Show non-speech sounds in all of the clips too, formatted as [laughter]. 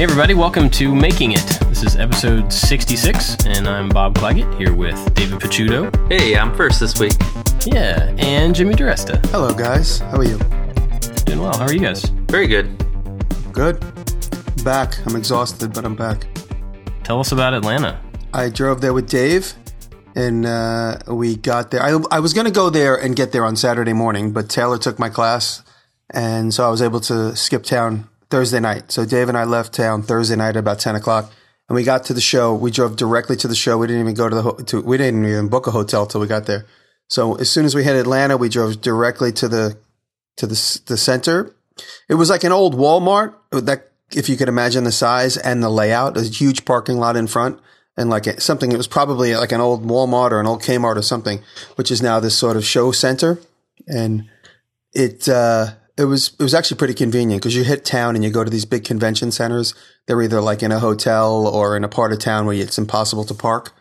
Hey, everybody, welcome to Making It. This is episode 66, and I'm Bob Clagett here with David Picciuto. Hey, I'm first this week. Yeah, and Jimmy DiResta. Hello, guys. How are you? Doing well. How are you guys? Very good. Good. Back. I'm exhausted, but I'm back. Tell us about Atlanta. I drove there with Dave, and uh, we got there. I, I was going to go there and get there on Saturday morning, but Taylor took my class, and so I was able to skip town Thursday night. So Dave and I left town Thursday night at about 10 o'clock. And we got to the show. We drove directly to the show. We didn't even go to the, ho- to, we didn't even book a hotel till we got there. So as soon as we hit Atlanta, we drove directly to the, to the, the center. It was like an old Walmart that, if you could imagine the size and the layout, a huge parking lot in front and like something, it was probably like an old Walmart or an old Kmart or something, which is now this sort of show center. And it, uh, it was it was actually pretty convenient because you hit town and you go to these big convention centers. They're either like in a hotel or in a part of town where it's impossible to park.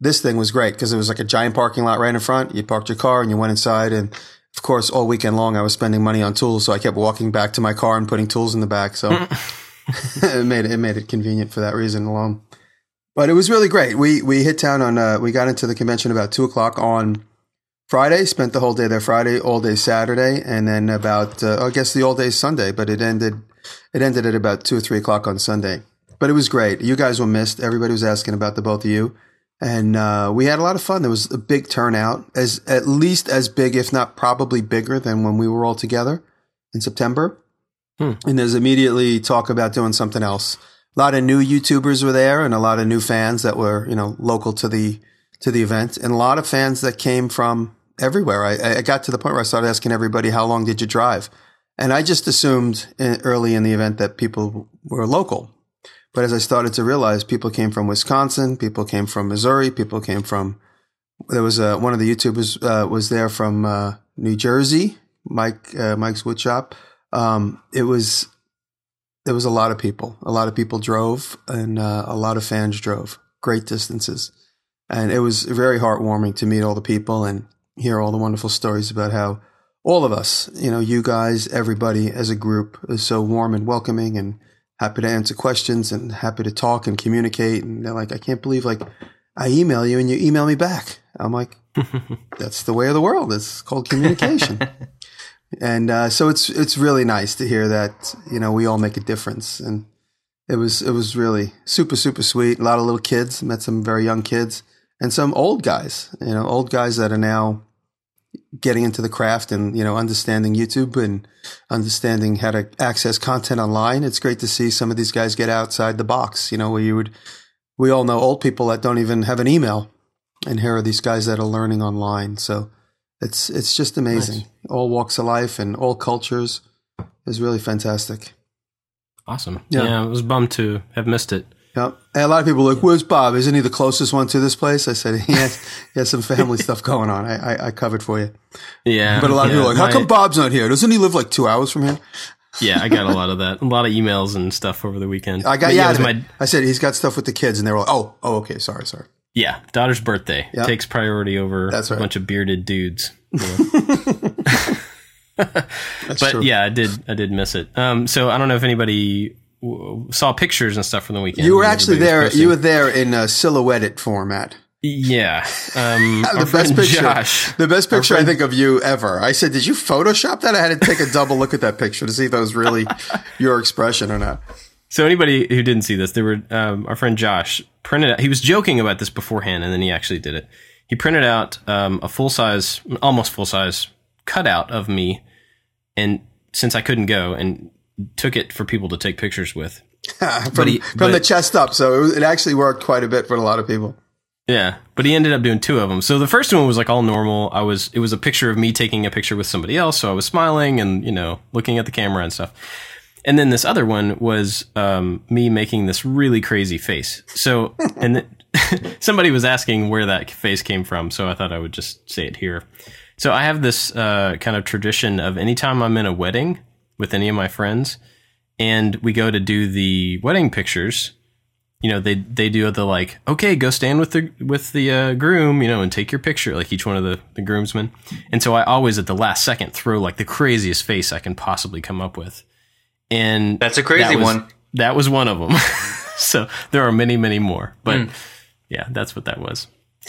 This thing was great because it was like a giant parking lot right in front. You parked your car and you went inside. And of course, all weekend long, I was spending money on tools, so I kept walking back to my car and putting tools in the back. So [laughs] [laughs] it made it, it made it convenient for that reason alone. But it was really great. We we hit town on uh, we got into the convention about two o'clock on Friday, spent the whole day there Friday, all day Saturday, and then about uh, I guess the all day Sunday. But it ended it ended at about two or three o'clock on Sunday. But it was great. You guys were missed. Everybody was asking about the both of you, and uh, we had a lot of fun. There was a big turnout, as at least as big, if not probably bigger, than when we were all together in September. Hmm. And there's immediately talk about doing something else. A lot of new YouTubers were there, and a lot of new fans that were you know local to the to the event, and a lot of fans that came from everywhere. I, I got to the point where I started asking everybody, "How long did you drive?" And I just assumed early in the event that people were local. But as I started to realize, people came from Wisconsin, people came from Missouri, people came from. There was a, one of the YouTubers uh, was there from uh, New Jersey, Mike uh, Mike's Woodshop. Um, it was there was a lot of people. A lot of people drove, and uh, a lot of fans drove great distances, and it was very heartwarming to meet all the people and hear all the wonderful stories about how all of us, you know, you guys, everybody as a group is so warm and welcoming and happy to answer questions and happy to talk and communicate. And they're like, I can't believe like I email you and you email me back. I'm like, [laughs] that's the way of the world. It's called communication. [laughs] and uh, so it's it's really nice to hear that you know we all make a difference and it was it was really super super sweet. A lot of little kids met some very young kids and some old guys. You know, old guys that are now getting into the craft and you know understanding YouTube and understanding how to access content online. It's great to see some of these guys get outside the box. You know, where you would we all know old people that don't even have an email, and here are these guys that are learning online. So it's it's just amazing. Nice. All walks of life and all cultures is really fantastic. Awesome. Yeah. Yeah. I was bummed to have missed it. Yep. And a lot of people are like, "Where's Bob? Isn't he the closest one to this place?" I said, [laughs] "He has, he has some family stuff going on. I, I, I covered for you." Yeah. But a lot of people are like, "How my- come Bob's not here? Doesn't he live like two hours from here?" Yeah, I got a lot of [laughs] that. A lot of emails and stuff over the weekend. I got But yeah. it out was of my. I said he's got stuff with the kids, and they were like, "Oh, oh, okay, sorry, sorry." yeah daughter's birthday Yeah. takes priority over That's a bunch of bearded dudes. [laughs] you know. That's but true. yeah, I did. I did miss it. Um, so I don't know if anybody saw pictures and stuff from the weekend. you were actually there. You were there in a silhouetted format. Yeah. Um, [laughs] The best picture. Josh. The best picture I think of you ever. I said, "Did you Photoshop that?" I had to take a double look at that picture to see if that was really [laughs] your expression or not. So anybody who didn't see this, there were um, our friend Josh printed. out He was joking about this beforehand, and then he actually did it. He printed out um, a full size, almost full size cutout of me, and since I couldn't go, and took it for people to take pictures with. [laughs] from, he- from but- the chest up. So it, was, it actually worked quite a bit for a lot of people. Yeah, but he ended up doing two of them. So the first one was like all normal. I was it was a picture of me taking a picture with somebody else, so I was smiling and you know looking at the camera and stuff. And then this other one was um, me making this really crazy face. So [laughs] and th- [laughs] somebody was asking where that face came from, so I thought I would just say it here. So I have this uh, kind of tradition of anytime I'm in a wedding with any of my friends, and we go to do the wedding pictures you know they they do the like okay go stand with the with the uh, groom you know and take your picture like each one of the the groomsmen and so i always at the last second throw like the craziest face i can possibly come up with and That's a crazy that was- one. that was one of them. [laughs] so there are many, many more. But yeah, that's what that was. [laughs]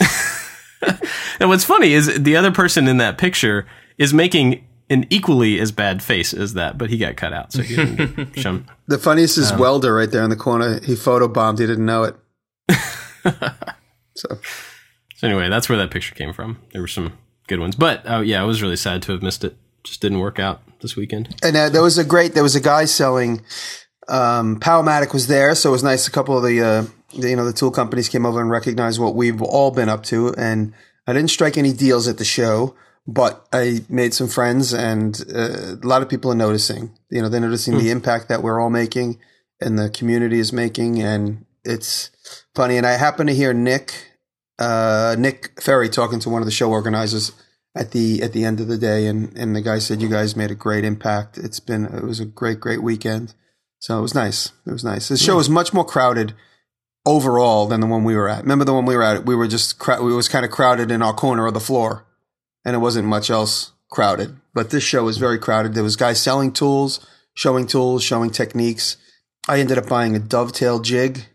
and what's funny is the other person in that picture is making an equally as bad face as that, but he got cut out, so he didn't get [laughs] shown. The funniest is Welder right there in the corner. He photobombed. He didn't know it. [laughs] so So anyway, that's where that picture came from. There were some good ones, but uh, yeah, I was really sad to have missed it. Just didn't work out this weekend. And uh, there was a great. There was a guy selling. Um, Powermatic was there, so it was nice. A couple of the, uh, the you know the tool companies came over and recognized what we've all been up to. And I didn't strike any deals at the show, but I made some friends, and uh, a lot of people are noticing. You know, they're noticing the impact that we're all making, and the community is making, and it's funny. And I happened to hear Nick uh, Nick Ferry talking to one of the show organizers at the at the end of the day, and and the guy said, "You guys made a great impact. It's been it was a great great weekend." So it was nice. It was nice. The show was much more crowded overall than the one we were at. Remember the one we were at? We were just we was kind of crowded in our corner of the floor, and it wasn't much else crowded. But this show was very crowded. There was guys selling tools, showing tools, showing techniques. I ended up buying a dovetail jig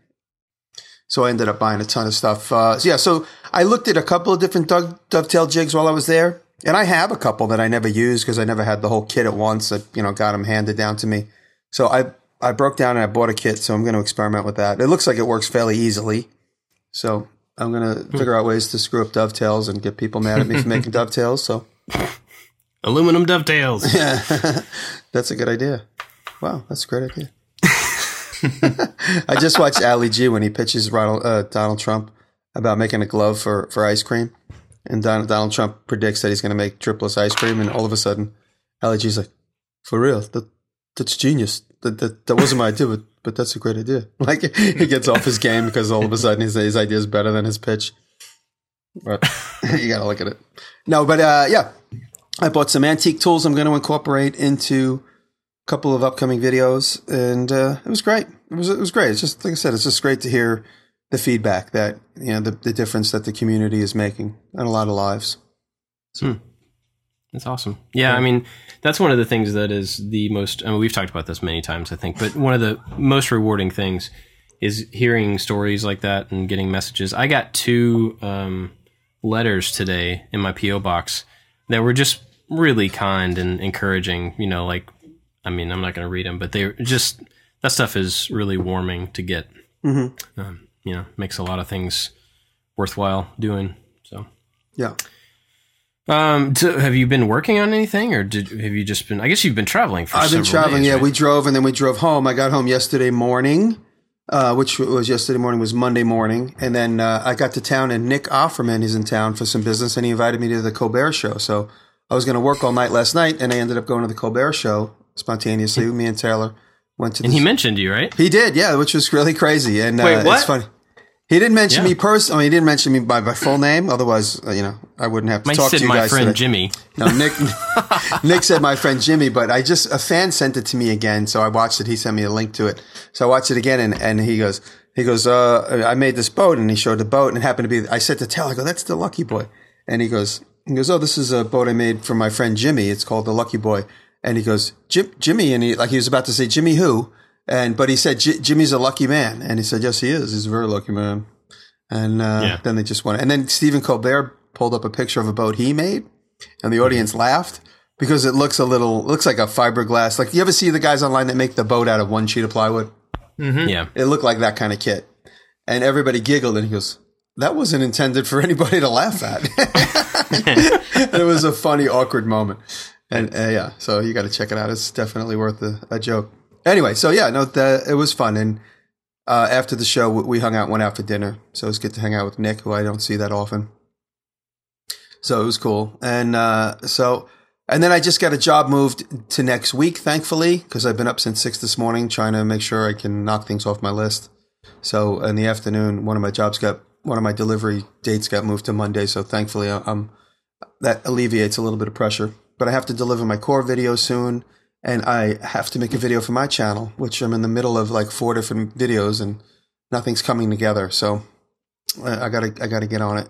so I ended up buying a ton of stuff. Uh, so yeah, so I looked at a couple of different dove, dovetail jigs while I was there, and I have a couple that I never used because I never had the whole kit at once. I, you know got them handed down to me. So I I broke down and I bought a kit. So I'm going to experiment with that. It looks like it works fairly easily. So I'm going to figure out ways to screw up dovetails and get people mad at me for [laughs] making dovetails. So Aluminum dovetails. [laughs] yeah, [laughs] that's a good idea. Wow, that's a great idea. I just watched Ali G when he pitches Ronald, uh, Donald Trump about making a glove for, for ice cream. And Donald, Donald Trump predicts that he's going to make tripless ice cream. And all of a sudden, Ali G's like, for real, that, that's genius. That, that, that wasn't my idea, but, but that's a great idea. [laughs] Like he gets off his game because all of a sudden his, his idea is better than his pitch. But [laughs] you got to look at it. No, but uh, yeah, I bought some antique tools I'm going to incorporate into a couple of upcoming videos, and uh, it was great. It was it was great. It's just like I said, it's just great to hear the feedback that you know the, the difference that the community is making in a lot of lives. That's awesome. Yeah, I mean, that's one of the things that is the most. I mean, we've talked about this many times, I think, but one of the most rewarding things is hearing stories like that and getting messages. I got two um, letters today in my PO box that were just really kind and encouraging. You know, like, I mean, I'm not going to read them, but they're just that stuff is really warming to get. Mm-hmm. Um, you know, makes a lot of things worthwhile doing. So. Yeah. Um, so have you been working on anything, or did have you just been? I guess you've been traveling for. I've been traveling. days, yeah, right? we drove and then we drove home. I got home yesterday morning, uh, which was yesterday morning was Monday morning, and then uh, I got to town and Nick Offerman is in town for some business, and he invited me to the Colbert Show. So I was going to work all night last night, and I ended up going to the Colbert Show spontaneously. me and Taylor went to. and he mentioned you, right? He did, yeah, which was really crazy. And Wait, uh, what? it's funny. He didn't mention Yeah. me personally. He didn't mention me by my full name. Otherwise, uh, you know, I wouldn't have to Mike talk said to you my guys friend today. Jimmy. No, Nick. [laughs] Nick said my friend Jimmy, but I just a fan sent it to me again, so I watched it. He sent me a link to it, so I watched it again, and, and he goes, he goes, uh, I made this boat, and he showed the boat, and it happened to be. I said to Tell, I go, that's the Lucky Boy, and he goes, he goes, oh, this is a boat I made for my friend Jimmy. It's called the Lucky Boy, and he goes, Jim, Jimmy, and he like he was about to say Jimmy who, and but he said J- Jimmy's a lucky man, and he said yes, he is. He's a very lucky man. And uh, Yeah. then they just went. And then Stephen Colbert pulled up a picture of a boat he made, and the audience laughed because it looks a little looks like a fiberglass. Like you ever see the guys online that make the boat out of one sheet of plywood? Yeah, It looked like that kind of kit, and everybody giggled. And he goes, "That wasn't intended for [laughs] anybody to laugh at." [laughs] it was a funny, awkward moment. And uh, yeah, so you got to check it out. It's definitely worth a, a joke. Anyway, so yeah, no, the, it was fun. And uh, after the show, we- we hung out, went out for dinner. So it was good to hang out with Nick, who I don't see that often. So it was cool. And uh, so, and then I just got a job moved to next week, thankfully, because I've been up since six this morning trying to make sure I can knock things off my list. So in the afternoon, one of my jobs got, one of my delivery dates got moved to Monday. So thankfully, I'm, that alleviates a little bit of pressure. But I have to deliver my core video soon, and I have to make a video for my channel, which I'm in the middle of like four different videos, and nothing's coming together. So I, I gotta I gotta get on it.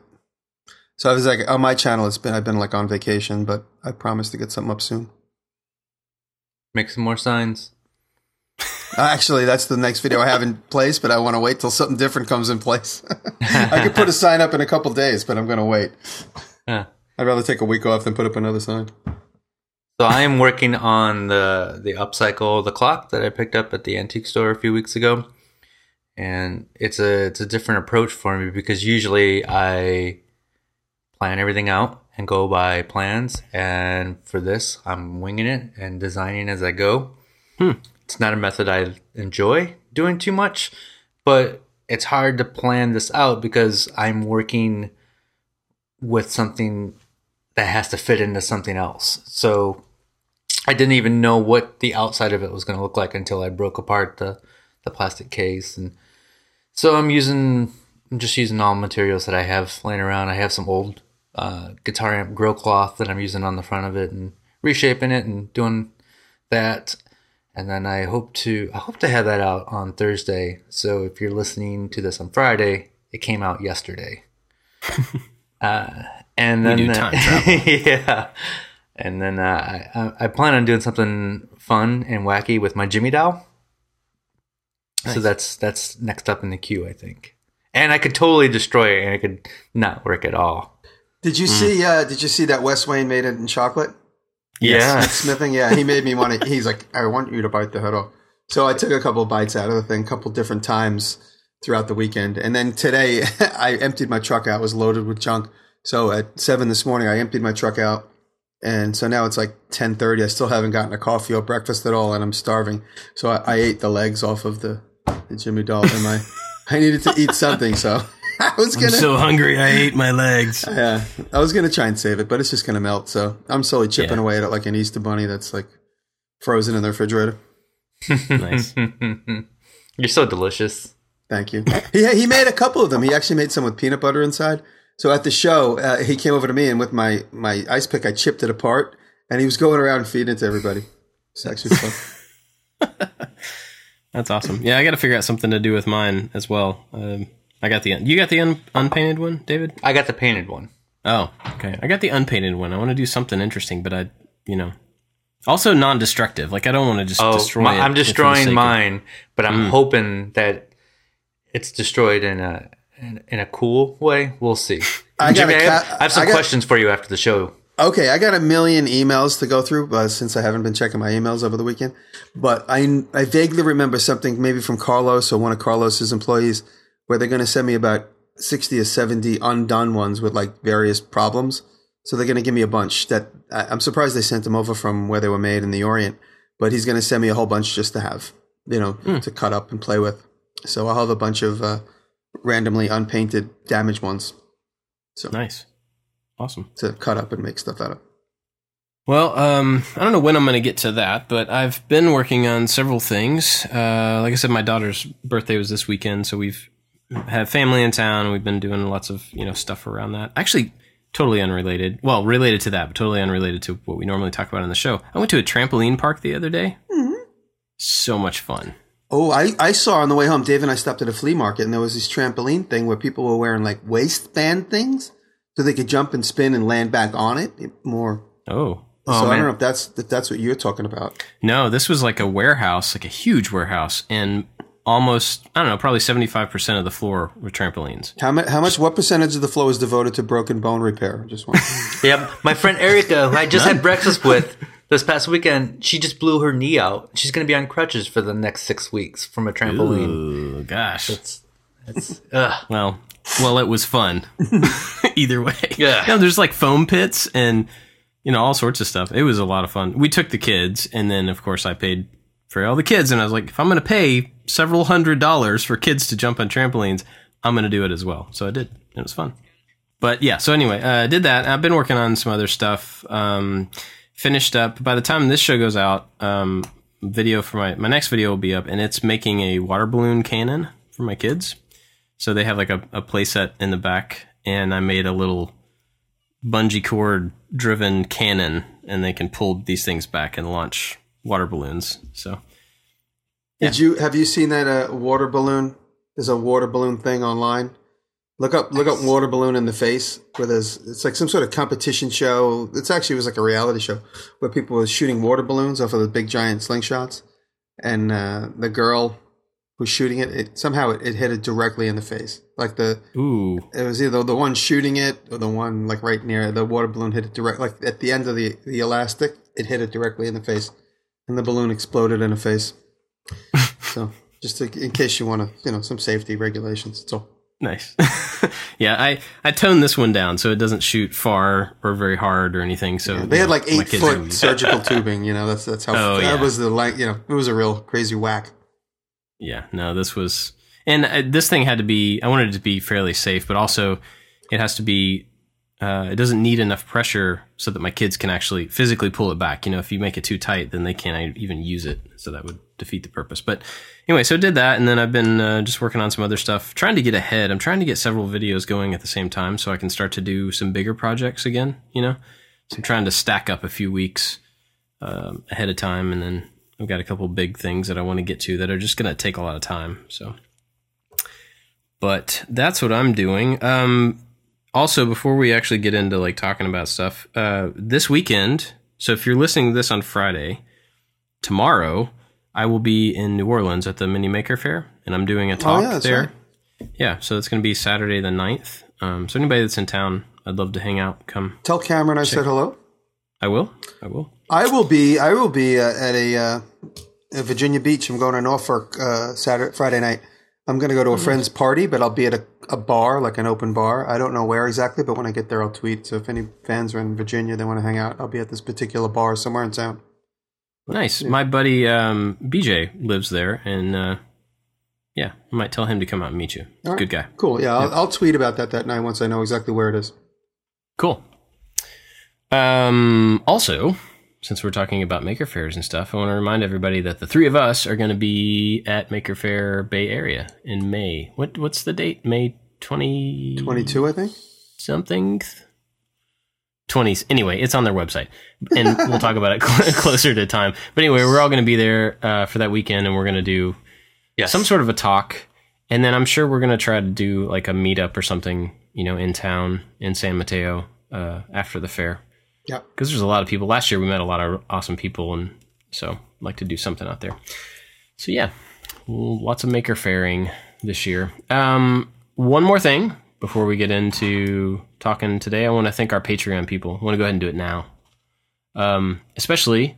So I was like on my channel. It's been I've been like on vacation, but I promise to get something up soon. Make some more signs. Uh, Actually, that's the next video I have in place, but I want to wait till something different comes in place. [laughs] I could put a sign up in a couple days, but I'm going to wait. Yeah. I'd rather take a week off than put up another sign. So I am working on the the upcycle the clock that I picked up at the antique store a few weeks ago, and it's a it's a different approach for me because usually I plan everything out and go by plans, and for this I'm winging it and designing as I go. Hmm. It's not a method I enjoy doing too much, but it's hard to plan this out because I'm working with something that has to fit into something else. So I didn't even know what the outside of it was going to look like until I broke apart the, the plastic case. And so I'm using, I'm just using all materials that I have laying around. I have some old uh, guitar amp grill cloth that I'm using on the front of it and reshaping it and doing that. And then I hope to, I hope to have that out on Thursday. So if you're listening to this on Friday, it came out yesterday. [laughs] uh, and then do uh, time [laughs] travel. yeah. And then uh, I, I plan on doing something fun and wacky with my Jimmy doll. So that's that's next up in the queue, I think. And I could totally destroy it, and it could not work at all. Did you see? Uh, did you see that Wes Wayne made it in chocolate? Yeah. Smithing, yeah, he made me want to. He's like, I want you to bite the off. So I took a couple of bites out of the thing, a couple different times throughout the weekend, and then today [laughs] I emptied my truck out. It was loaded with junk. So at seven this morning, I emptied my truck out, and so now it's like ten thirty. I still haven't gotten a coffee or breakfast at all, and I'm starving. So I, I ate the legs off of the, the Jimmy doll, and i I needed to eat something. So [laughs] I was I'm gonna. so hungry. I ate my legs. [laughs] Yeah, I was gonna try and save it, but it's just gonna melt. So I'm slowly chipping Yeah. away at it like an Easter bunny that's like frozen in the refrigerator. Nice. [laughs] You're so delicious. Thank you. He he made a couple of them. He actually made some with peanut butter inside. So at the show, uh, he came over to me and with my my ice pick, I chipped it apart, and he was going around feeding it to everybody. It's actually fun. [laughs] That's awesome. Yeah, I got to figure out something to do with mine as well. Um, I got the you got the un, unpainted one, David. I got the painted one. Oh, okay. I got the unpainted one. I want to do something interesting, but I, you know, also non-destructive. Like I don't want to just Oh, destroy my- it. I'm destroying sake of- mine, but I'm hoping that it's destroyed in a in, in a cool way. We'll see. I got Jimmy, a I have, ca- I have some I got- questions for you after the show. Okay, I got a million emails to go through uh, since I haven't been checking my emails over the weekend. But I I vaguely remember something maybe from Carlos or one of Carlos's employees where they're going to send me about sixty or seventy undone ones with like various problems. So they're going to give me a bunch. That I, I'm surprised they sent them over from where they were made in the Orient. But he's going to send me a whole bunch just to have, you know, to cut up and play with. So I'll have a bunch of uh, randomly unpainted, damaged ones So Nice, awesome. to cut up and make stuff out of. Well, um, I don't know when I'm going to get to that, but I've been working on several things. Uh, like I said, my daughter's birthday was this weekend, so we've had family in town. and We've been doing lots of you know stuff around that. Actually, totally unrelated. Well, related to that, but totally unrelated to what we normally talk about on the show. I went to a trampoline park the other day. So much fun. Oh, I, I saw on the way home, Dave and I stopped at a flea market and there was this trampoline thing where people were wearing like waistband things so they could jump and spin and land back on it more. Oh. so oh, I don't know if that's if that's what you're talking about. No, this was like a warehouse, like a huge warehouse, and almost I don't know, probably seventy five percent of the floor were trampolines. How much? How much? What percentage of the floor is devoted to broken bone repair? Just one. [laughs] Yep, my friend Erica, who I just had breakfast with this past weekend, she just blew her knee out. She's going to be on crutches for the next six weeks from a trampoline. Ooh, gosh. It's, it's, ugh. Well, well, it was fun. [laughs] Either way, Yeah. No, there's like foam pits and you know all sorts of stuff. It was a lot of fun. We took the kids, and then of course I paid for all the kids, and I was like, if I'm going to pay several hundred dollars for kids to jump on trampolines, I'm going to do it as well. So I did. It was fun. But yeah, so anyway, uh, I did that. I've been working on some other stuff. Um, finished up. By the time this show goes out, um, video for my my next video will be up, and it's making a water balloon cannon for my kids. So they have like a, a play set in the back, and I made a little bungee cord driven cannon, and they can pull these things back and launch water balloons. So Did you have you seen that uh, water balloon? There's a water balloon thing online. Look up look up water balloon in the face where there's it's like some sort of competition show. It's actually it was like a reality show where people were shooting water balloons off of the big giant slingshots. and uh, the girl who's shooting it, it somehow it, it hit it directly in the face. Like the Ooh. it was either the one shooting it or the one like right near the water balloon hit it direct like at the end of the the elastic it hit it directly in the face and the balloon exploded in the face [laughs] so just to, in case you want to you know some safety regulations it's all Nice. [laughs] yeah, I I toned this one down so it doesn't shoot far or very hard or anything. So they had like eight foot surgical [laughs] tubing you know that's that's how Oh, that yeah. was the like you know it was a real crazy whack Yeah, no, this was, and uh, this thing had to be. I wanted it to be fairly safe, but also it has to be. Uh, it doesn't need enough pressure so that my kids can actually physically pull it back. You know, if you make it too tight, then they can't even use it. So that would defeat the purpose. But anyway, so I did that, and then I've been uh, just working on some other stuff, trying to get ahead. I'm trying to get several videos going at the same time, so I can start to do some bigger projects again. You know, so I'm trying to stack up a few weeks um, ahead of time, and then I've got a couple big things that I want to get to that are just going to take a lot of time. So, but that's what I'm doing. Um, also, before we actually get into like talking about stuff, uh, this weekend. So, if you're listening to this on Friday, tomorrow I will be in New Orleans at the Mini Maker Faire, and I'm doing a talk Oh, yeah, there. right. Yeah, so it's going to be Saturday the 9th. Um, so anybody that's in town, I'd love to hang out. Come, tell cameron i said hello I will. I will. i will be i will be uh, at a uh, at virginia beach i'm going to norfolk uh, saturday friday night i'm going to go to a friend's party but i'll be at a, a bar like an open bar i don't know where exactly but when i get there i'll tweet so if any fans are in virginia they want to hang out i'll be at this particular bar somewhere in town Nice. My buddy um, BJ lives there, and uh, yeah, I might tell him to come out and meet you. Right. Good guy. Cool. Yeah, I'll, I'll tweet about that that night once I know exactly where it is. Cool. Um, also, since we're talking about Maker Faires and stuff, I want to remind everybody that the three of us are going to be at Maker Faire Bay Area in May. What What's the date? May twenty 22, I think. something. 20s. Anyway, it's on their website, and we'll talk about it [laughs] closer to time. But anyway, we're all going to be there uh, for that weekend, and we're going to do Yes. some sort of a talk, and then I'm sure we're going to try to do like a meetup or something, you know, in town in San Mateo uh, after the fair. Yeah. because there's a lot of people. Last year we met a lot of awesome people, and so I'd like to do something out there. So yeah, lots of maker fairing this year. Um, one more thing before we get into talking today, I want to thank our Patreon people. I want to go ahead and do it now, um, especially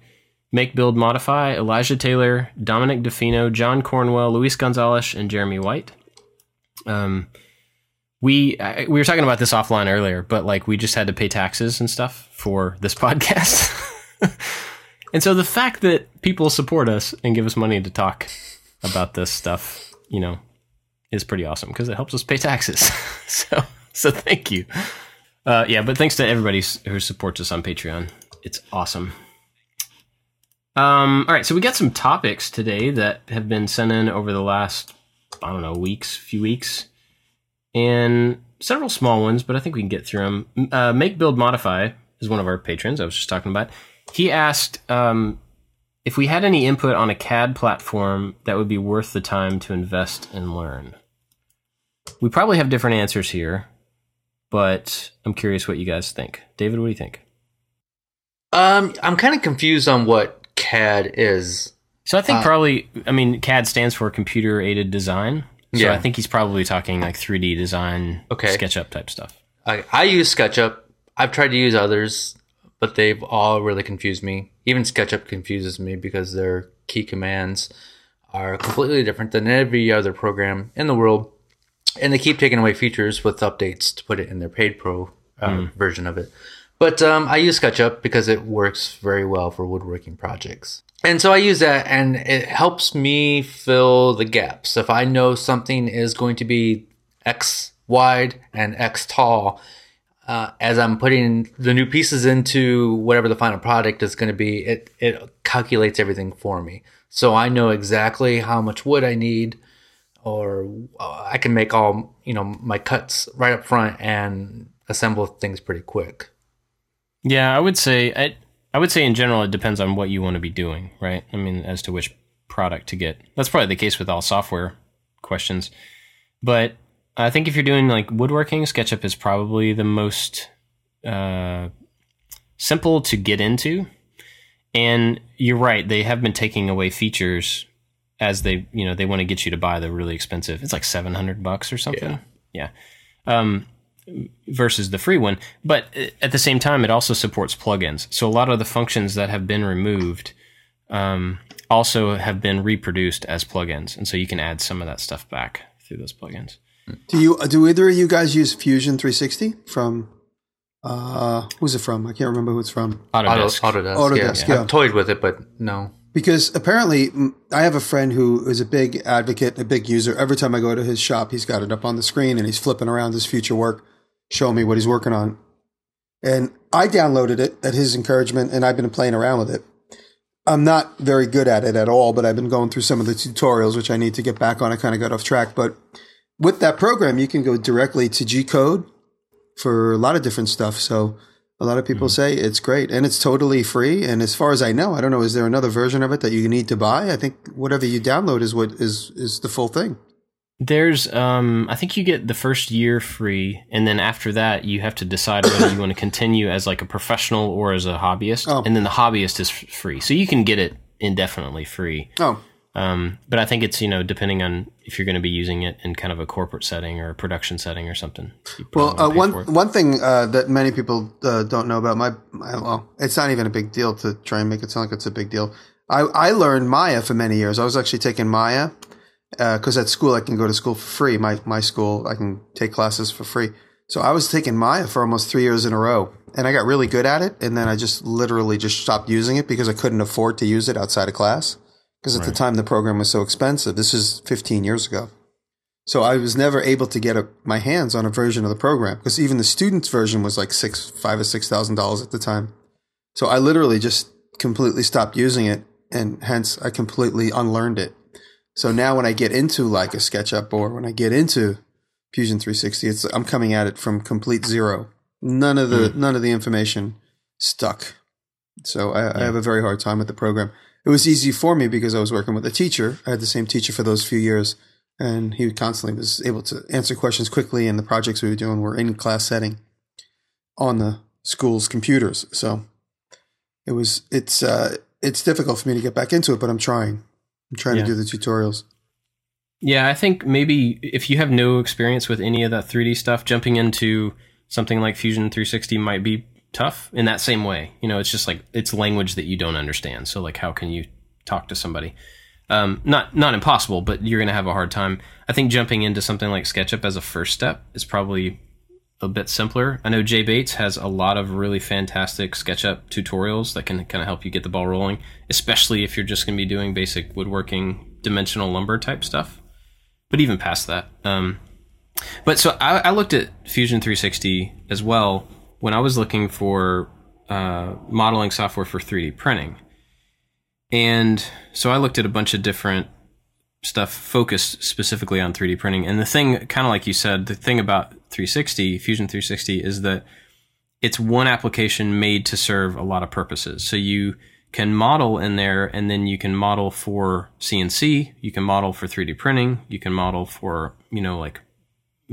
Make Build Modify, Elijah Taylor, Dominic DeFino, John Cornwell, Luis Gonzalez, and Jeremy White. Um, we I, we were talking about this offline earlier, but like we just had to pay taxes and stuff for this [laughs] podcast. and so the fact that people support us and give us money to talk about this stuff, you know, is pretty awesome because it helps us pay taxes. [laughs] so so thank you. Uh, yeah, but thanks to everybody who supports us on Patreon. It's awesome. Um, all right, so we got some topics today that have been sent in over the last, I don't know, weeks, few weeks, and several small ones, but I think we can get through them. Uh, Make Build Modify is one of our patrons I was just talking about. He asked um, if we had any input on a CAD platform that would be worth the time to invest and learn. We probably have different answers here, but I'm curious what you guys think. David, what do you think? Um, I'm kind of confused on what CAD is. So I think Uh, probably, I mean, CAD stands for computer aided design. So Yeah. I think he's probably talking like 3D design, Okay. SketchUp type stuff. I, I use SketchUp. I've tried to use others, but they've all really confused me. Even SketchUp confuses me because their key commands are completely different than every other program in the world, and they keep taking away features with updates to put it in their paid pro uh, version of it. But um, I use SketchUp because it works very well for woodworking projects. And so I use that, and it helps me fill the gaps. If I know something is going to be X wide and X tall, uh, as I'm putting the new pieces into whatever the final product is going to be, it, it calculates everything for me. So I know exactly how much wood I need, or uh, I can make all you know my cuts right up front and assemble things pretty quick. Yeah, I would say I would say in general it depends on what you want to be doing, right? I mean, as to which product to get. That's probably the case with all software questions. But I think if you're doing like woodworking, SketchUp is probably the most uh, simple to get into. And you're right; they have been taking away features as they you know they want to get you to buy the really expensive. It's like seven hundred bucks or something. Yeah. Um, versus the free one, but at the same time, it also supports plugins. So a lot of the functions that have been removed um, also have been reproduced as plugins, and so you can add some of that stuff back through those plugins. Do you do either of you guys use Fusion 360 from? Uh, who's it from? I can't remember who it's from. Autodesk. Autodesk. Autodesk, yeah. yeah. I've toyed with it, but no. Because apparently, I have a friend who is a big advocate, a big user. Every time I go to his shop, he's got it up on the screen and he's flipping around his future work, showing me what he's working on. And I downloaded it at his encouragement, and I've been playing around with it. I'm not very good at it at all, but I've been going through some of the tutorials, which I need to get back on. I kind of got off track, but with that program, you can go directly to G Code for a lot of different stuff. So a lot of people hmm. say it's great and it's totally free. And as far as I know, I don't know, is there another version of it that you need to buy? I think whatever you download is what is is the full thing. There's, um, I think you get the first year free, and then after that, you have to decide whether you want to continue as like a professional or as a hobbyist. Oh. And then the hobbyist is f- free, so you can get it indefinitely free. Oh, Um, but I think it's you know depending on if you're going to be using it in kind of a corporate setting or a production setting or something. Well, uh, wanna pay for one one thing uh, that many people uh, don't know about my, my well, it's not even a big deal to try and make it sound like it's a big deal. I, I learned Maya for many years. I was actually taking Maya Uh, because at school I can go to school for free. My my school I can take classes for free. So I was taking Maya for almost three years in a row, and I got really good at it. And then I just literally just stopped using it because I couldn't afford to use it outside of class. Because at the time the program was so expensive. This is 15 years ago. So I was never able to get a, my hands on a version of the program because even the students version was like six, five or six thousand dollars at the time. So I literally just completely stopped using it, and hence I completely unlearned it. So now when I get into like a SketchUp or when I get into Fusion 360, it's I'm coming at it from complete zero. None of the none of the information stuck. So I, I have a very hard time with the program. It was easy for me because I was working with a teacher. I had the same teacher for those few years, and he constantly was able to answer questions quickly. And the projects we were doing were in class setting on the school's computers. So it was it's uh, it's difficult for me to get back into it, but I'm trying. I'm trying Yeah. to do the tutorials. Yeah, I think maybe if you have no experience with any of that 3D stuff, jumping into something like Fusion 360 might be tough in that same way. You know, it's just like it's language that you don't understand. So like how can you talk to somebody? Um, not not impossible, but you're going to have a hard time. I think jumping into something like SketchUp as a first step is probably a bit simpler. I know Jay Bates has a lot of really fantastic SketchUp tutorials that can kind of help you get the ball rolling, especially if you're just going to be doing basic woodworking, dimensional lumber type stuff but even past that. Um, but so I, I looked at Fusion 360 as well when I was looking for uh, modeling software for 3D printing. And so I looked at a bunch of different stuff focused specifically on 3D printing. And the thing, kind of like you said, the thing about 360, Fusion 360, is that it's one application made to serve a lot of purposes. So you can model in there and then you can model for CNC, you can model for 3D printing, you can model for, you know, like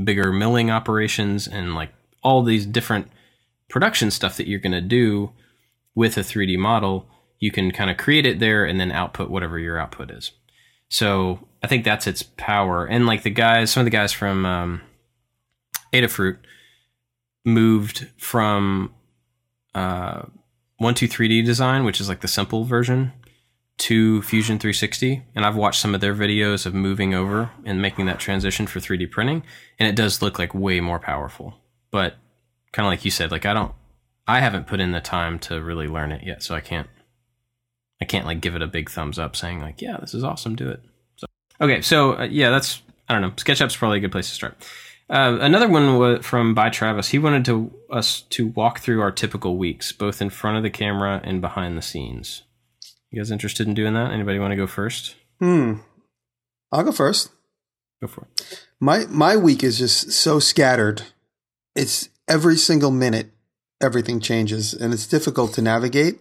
bigger milling operations and like all these different production stuff that you're going to do with a 3D model. You can kind of create it there and then output whatever your output is. So I think that's its power. And like the guys, some of the guys from um, Adafruit moved from uh, 123D design, which is like the simple version, to Fusion 360. And I've watched some of their videos of moving over and making that transition for 3D printing. And it does look like way more powerful. But kind of like you said, like I don't, I haven't put in the time to really learn it yet. So I can't, I can't like give it a big thumbs up saying like, yeah, this is awesome, do it. So, okay. So uh, yeah, that's, I don't know. SketchUp's probably a good place to start. Uh, another one wa- from by Travis. He wanted to us to walk through our typical weeks, both in front of the camera and behind the scenes. You guys interested in doing that? Anybody want to go first? Hmm. I'll go first. Go for it. My my week is just so scattered. It's every single minute everything changes and it's difficult to navigate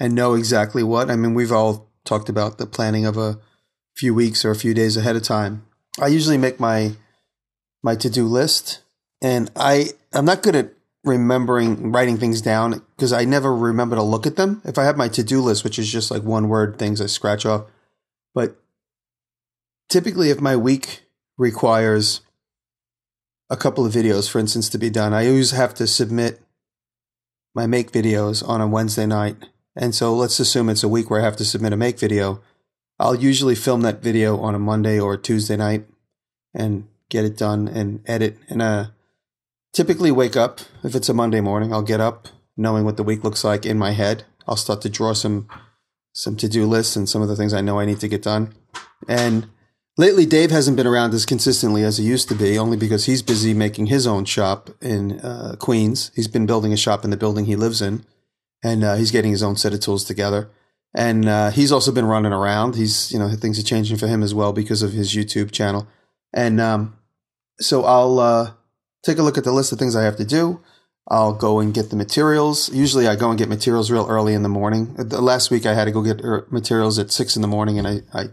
and know exactly what. I mean, we've all talked about the planning of a few weeks or a few days ahead of time. I usually make my my to-do list and I I'm not good at remembering writing things down because I never remember to look at them. If I have my to-do list, which is just like one word things I scratch off, but typically, if my week requires a couple of videos, for instance, to be done, I always have to submit my make videos on a Wednesday night. And so let's assume it's a week where I have to submit a make video. I'll usually film that video on a Monday or a Tuesday night and get it done and edit. And uh, typically wake up if it's a Monday morning. I'll get up knowing what the week looks like in my head. I'll start to draw some some to do lists and some of the things I know I need to get done. And lately, Dave hasn't been around as consistently as he used to be, only because he's busy making his own shop in uh, Queens. He's been building a shop in the building he lives in, and uh, he's getting his own set of tools together. And uh, he's also been running around. He's, you know, things are changing for him as well because of his YouTube channel. And um, so I'll uh, take a look at the list of things I have to do. I'll go and get the materials. Usually I go and get materials real early in the morning. The last week I had to go get er, materials at six in the morning and I, I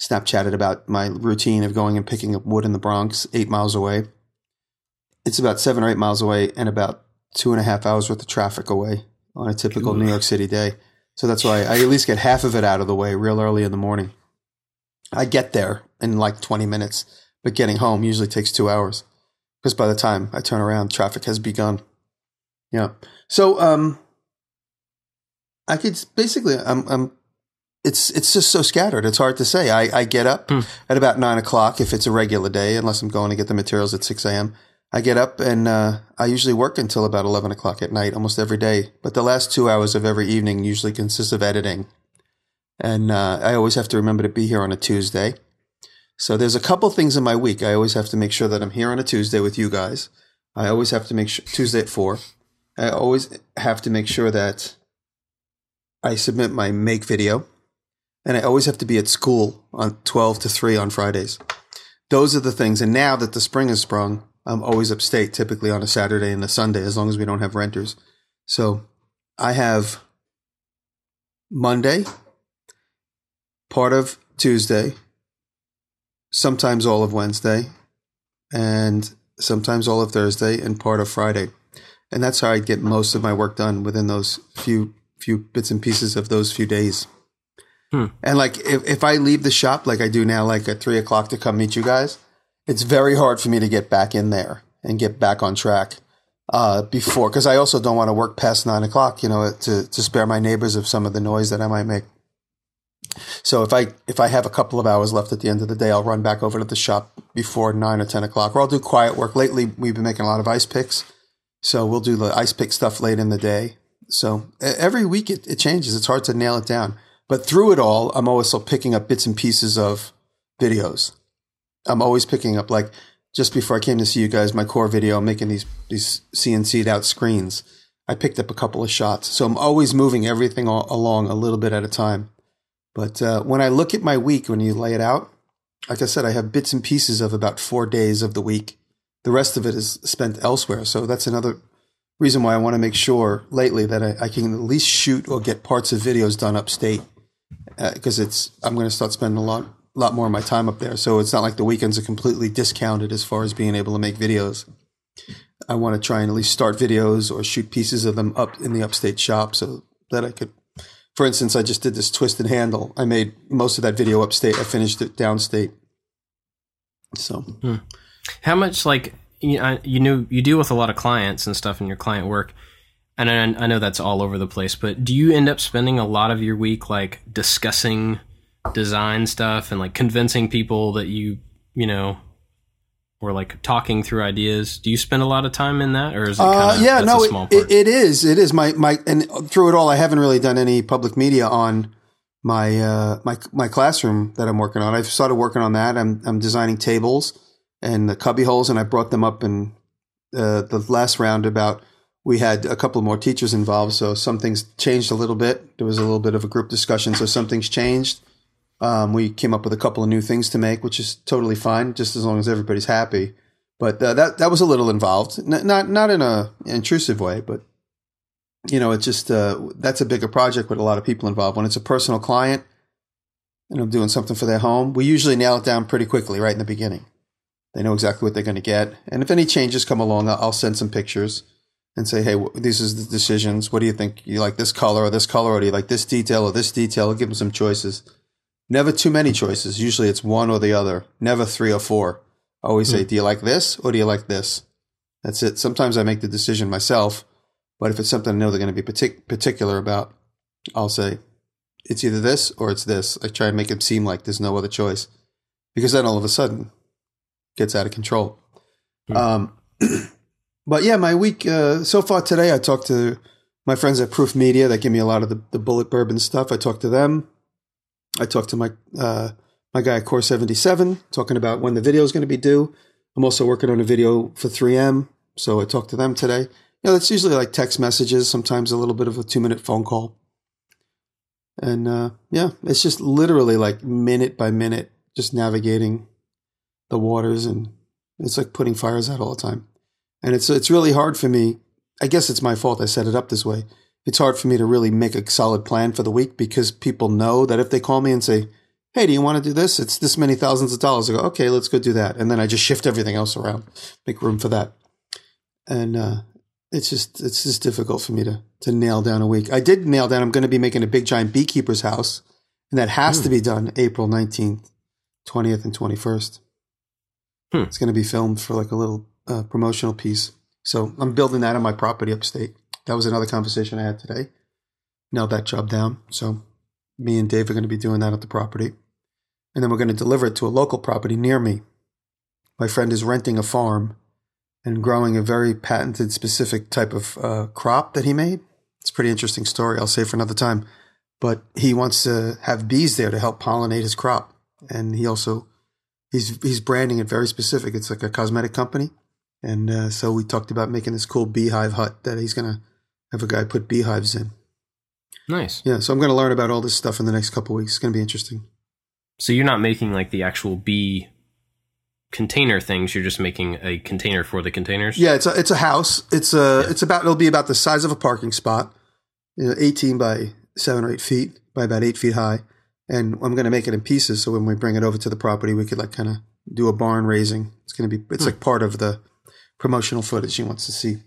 Snapchatted about my routine of going and picking up wood in the Bronx, eight miles away. It's about seven or eight miles away and about two and a half hours worth of traffic away on a typical New York City day. So that's why I at least get half of it out of the way real early in the morning. I get there in like 20 minutes, but getting home usually takes two hours because by the time I turn around, traffic has begun. Yeah. So, um, I could basically, I'm, I'm, it's, it's just so scattered. It's hard to say. I, I get up Hmm. at about nine o'clock if it's a regular day, unless I'm going to get the materials at 6 a.m. I get up and, uh, I usually work until about 11 o'clock at night almost every day. But the last two hours of every evening usually consists of editing. And, uh, I always have to remember to be here on a Tuesday. So there's a couple things in my week. I always have to make sure that I'm here on a Tuesday with you guys. I always have to make sure Tuesday at four. I always have to make sure that I submit my make video, and I always have to be at school on twelve to three on Fridays. Those are the things. And now that the spring has sprung, I'm always upstate, typically on a Saturday and a Sunday, as long as we don't have renters. So I have Monday, part of Tuesday, sometimes all of Wednesday, and sometimes all of Thursday, and part of Friday. And that's how I get most of my work done within those few few bits and pieces of those few days. Hmm. And like if, if I leave the shop like I do now, like at three o'clock to come meet you guys, it's very hard for me to get back in there and get back on track uh, before because I also don't want to work past nine o'clock, you know, to to spare my neighbors of some of the noise that I might make. So if I if I have a couple of hours left at the end of the day, I'll run back over to the shop before nine or ten o'clock, or I'll do quiet work. Lately, we've been making a lot of ice picks, so we'll do the ice pick stuff late in the day. So every week it, it changes. It's hard to nail it down, but through it all, I'm always still picking up bits and pieces of videos. I'm always picking up like just before I came to see you guys, my core video, I'm making these these CNC'd out screens. I picked up a couple of shots, so I'm always moving everything along a little bit at a time. But uh, when I look at my week, when you lay it out, like I said, I have bits and pieces of about four days of the week. The rest of it is spent elsewhere. So that's another reason why I want to make sure lately that I, I can at least shoot or get parts of videos done upstate because it's I'm going to start spending a lot lot more of my time up there. So it's not like the weekends are completely discounted as far as being able to make videos. I want to try and at least start videos or shoot pieces of them up in the upstate shop so that I could for instance, I just did this twisted handle. I made most of that video upstate. I finished it downstate. So hmm. How much like you, I, you know you deal with a lot of clients and stuff in your client work, and I, I know that's all over the place. But do you end up spending a lot of your week like discussing design stuff and like convincing people that you you know, or like talking through ideas? Do you spend a lot of time in that, or is it kind Uh, of yeah, no, a it, small part? it, it is. It is my my and through it all, I haven't really done any public media on my uh, my my classroom that I'm working on. I've started working on that. I'm I'm designing tables and the cubby holes, and I brought them up in uh, the last round about. We had a couple more teachers involved, so some things changed a little bit. There was a little bit of a group discussion, so some things changed. Um, we came up with a couple of new things to make, which is totally fine, just as long as everybody's happy. But uh, that that was a little involved, N- not not in a intrusive way, but you know, it's just uh, that's a bigger project with a lot of people involved. When it's a personal client, and I'm doing something for their home, we usually nail it down pretty quickly right in the beginning. They know exactly what they're going to get, and if any changes come along, I'll send some pictures and say, "Hey, wh- these is the decisions. What do you think? You like this color or this color, or do you like this detail or this detail?" I'll give them some choices, Never too many choices. Usually it's one or the other. Never three or four. I always say, do you like this or do you like this? That's it. Sometimes I make the decision myself, but if it's something I know they're going to be partic- particular about, I'll say, it's either this or it's this. I try and make it seem like there's no other choice because then all of a sudden it gets out of control. Um, [clears throat] but yeah, my week uh, so far today, I talked to my friends at Proof Media that give me a lot of the, the Bulleit bourbon stuff. I talked to them. I talked to my uh, my guy at Core 77 talking about when the video is going to be due. I'm also working on a video for 3M, so I talked to them today. You know, it's usually like text messages, sometimes a little bit of a two minute phone call. And uh, yeah, it's just literally like minute by minute, just navigating the waters, and it's like putting fires out all the time. And it's it's really hard for me. I guess it's my fault. I set it up this way. It's hard for me to really make a solid plan for the week because people know that if they call me and say, "Hey, do you want to do this? It's this many thousands of dollars." I go, "Okay, let's go do that," and then I just shift everything else around, make room for that. And uh, it's just it's just difficult for me to to nail down a week. I did nail down. I'm going to be making a big giant beekeeper's house, and that has to be done April 19th, 20th, and 21st. Hmm. It's going to be filmed for like a little uh, promotional piece. So I'm building that on my property upstate. That was another conversation I had today. Nailed that job down. So me and Dave are going to be doing that at the property, and then we're going to deliver it to a local property near me. My friend is renting a farm and growing a very patented, specific type of uh, crop that he made. It's a pretty interesting story. I'll save for another time. But he wants to have bees there to help pollinate his crop, and he also he's he's branding it very specific. It's like a cosmetic company, and uh, so we talked about making this cool beehive hut that he's gonna have a guy put beehives in. Nice. Yeah, so I'm gonna learn about all this stuff in the next couple weeks. It's gonna be interesting. So you're not making like the actual bee container things. You're just making a container for the containers. Yeah, it's a it's a house. It's a it's about it'll be about the size of a parking spot, you know, eighteen by seven or eight feet by about eight feet high, and I'm going to make it in pieces. So when we bring it over to the property, we could like kind of do a barn raising. It's going to be it's hmm. like part of the promotional footage he wants to see.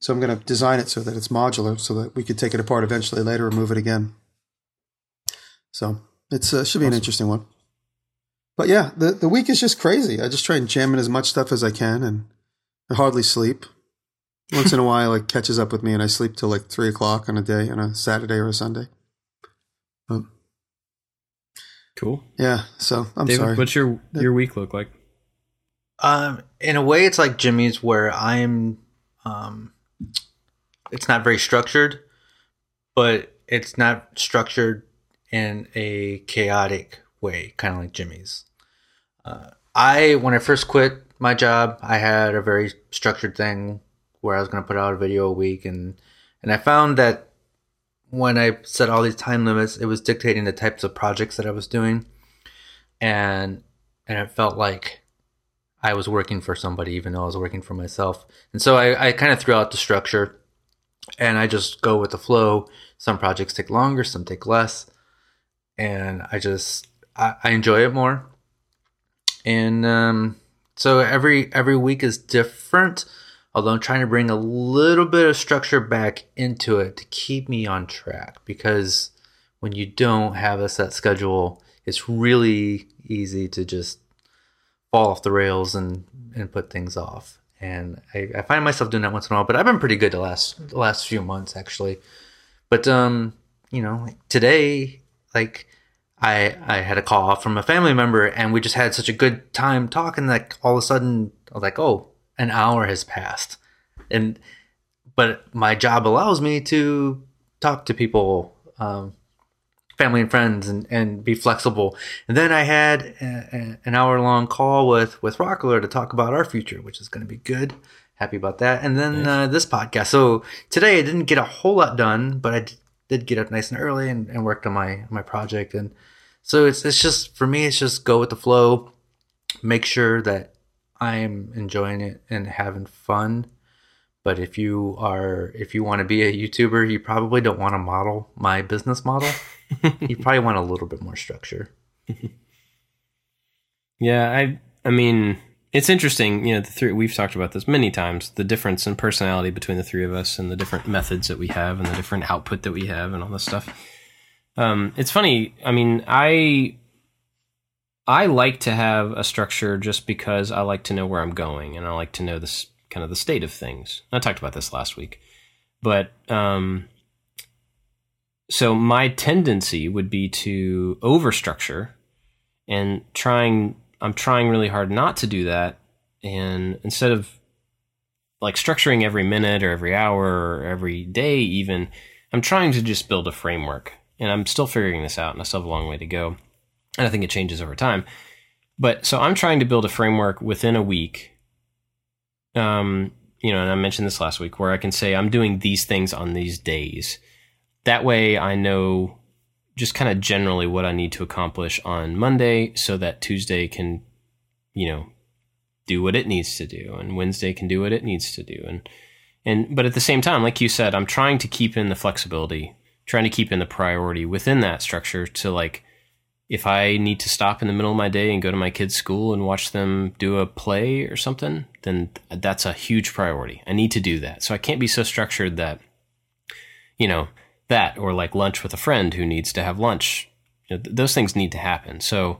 So I'm going to design it so that it's modular, so that we could take it apart eventually later and move it again. So it uh, should be an interesting one. But yeah, the the week is just crazy. I just try and jam in as much stuff as I can, and I hardly sleep. Once in a while, it catches up with me, and I sleep till like three o'clock on a day, on a Saturday or a Sunday. But Cool. yeah, so I'm David, sorry. what's your your week look like? Um, in a way, it's like Jimmy's, where I'm. Um, it's not very structured, but it's not structured in a chaotic way, kind of like Jimmy's. Uh, I when I first quit my job, I had a very structured thing where I was going to put out a video a week, and and I found that when I set all these time limits, it was dictating the types of projects that I was doing, and and it felt like I was working for somebody, even though I was working for myself. And so I, I kind of threw out the structure and I just go with the flow. Some projects take longer, some take less. And I just, I, I enjoy it more. And um, so every every week is different, although I'm trying to bring a little bit of structure back into it to keep me on track. Because when you don't have a set schedule, it's really easy to just fall off the rails and and put things off. And I, I find myself doing that once in a while, but I've been pretty good the last the last few months actually. But um, you know, like today, like I I had a call from a family member and we just had such a good time talking like all of a sudden I was like, oh, an hour has passed. And but my job allows me to talk to people um, family and friends and, and be flexible. And then I had a, a, an hour long call with with Rockler to talk about our future, which is going to be good. Happy about that. And then uh, this podcast. So today I didn't get a whole lot done, but I did get up nice and early and, and worked on my my project. And so it's it's just for me, it's just go with the flow. Make sure that I'm enjoying it and having fun. But if you are if you want to be a YouTuber, you probably don't want to model my business model. [laughs] you probably want a little bit more structure. [laughs] Yeah, I I mean, it's interesting, you know, the three we've talked about this many times, the difference in personality between the three of us and the different methods that we have and the different output that we have and all this stuff. Um, it's funny, I mean, I I like to have a structure just because I like to know where I'm going and I like to know this kind of the state of things. I talked about this last week, but um, so my tendency would be to overstructure and trying. I'm trying really hard not to do that, and instead of like structuring every minute or every hour or every day, even I'm trying to just build a framework, and I'm still figuring this out, and I still have a long way to go, and I think it changes over time. But so I'm trying to build a framework within a week. Um, you know, and I mentioned this last week, where I can say I'm doing these things on these days. That way, I know just kind of generally what I need to accomplish on Monday, so that Tuesday can, you know, do what it needs to do, and Wednesday can do what it needs to do, and and but at the same time, like you said, I'm trying to keep in the flexibility, trying to keep in the priority within that structure to like if I need to stop in the middle of my day and go to my kids' school and watch them do a play or something, then that's a huge priority. I need to do that. So I can't be so structured that, you know, that or like lunch with a friend who needs to have lunch. You know, th- those things need to happen. So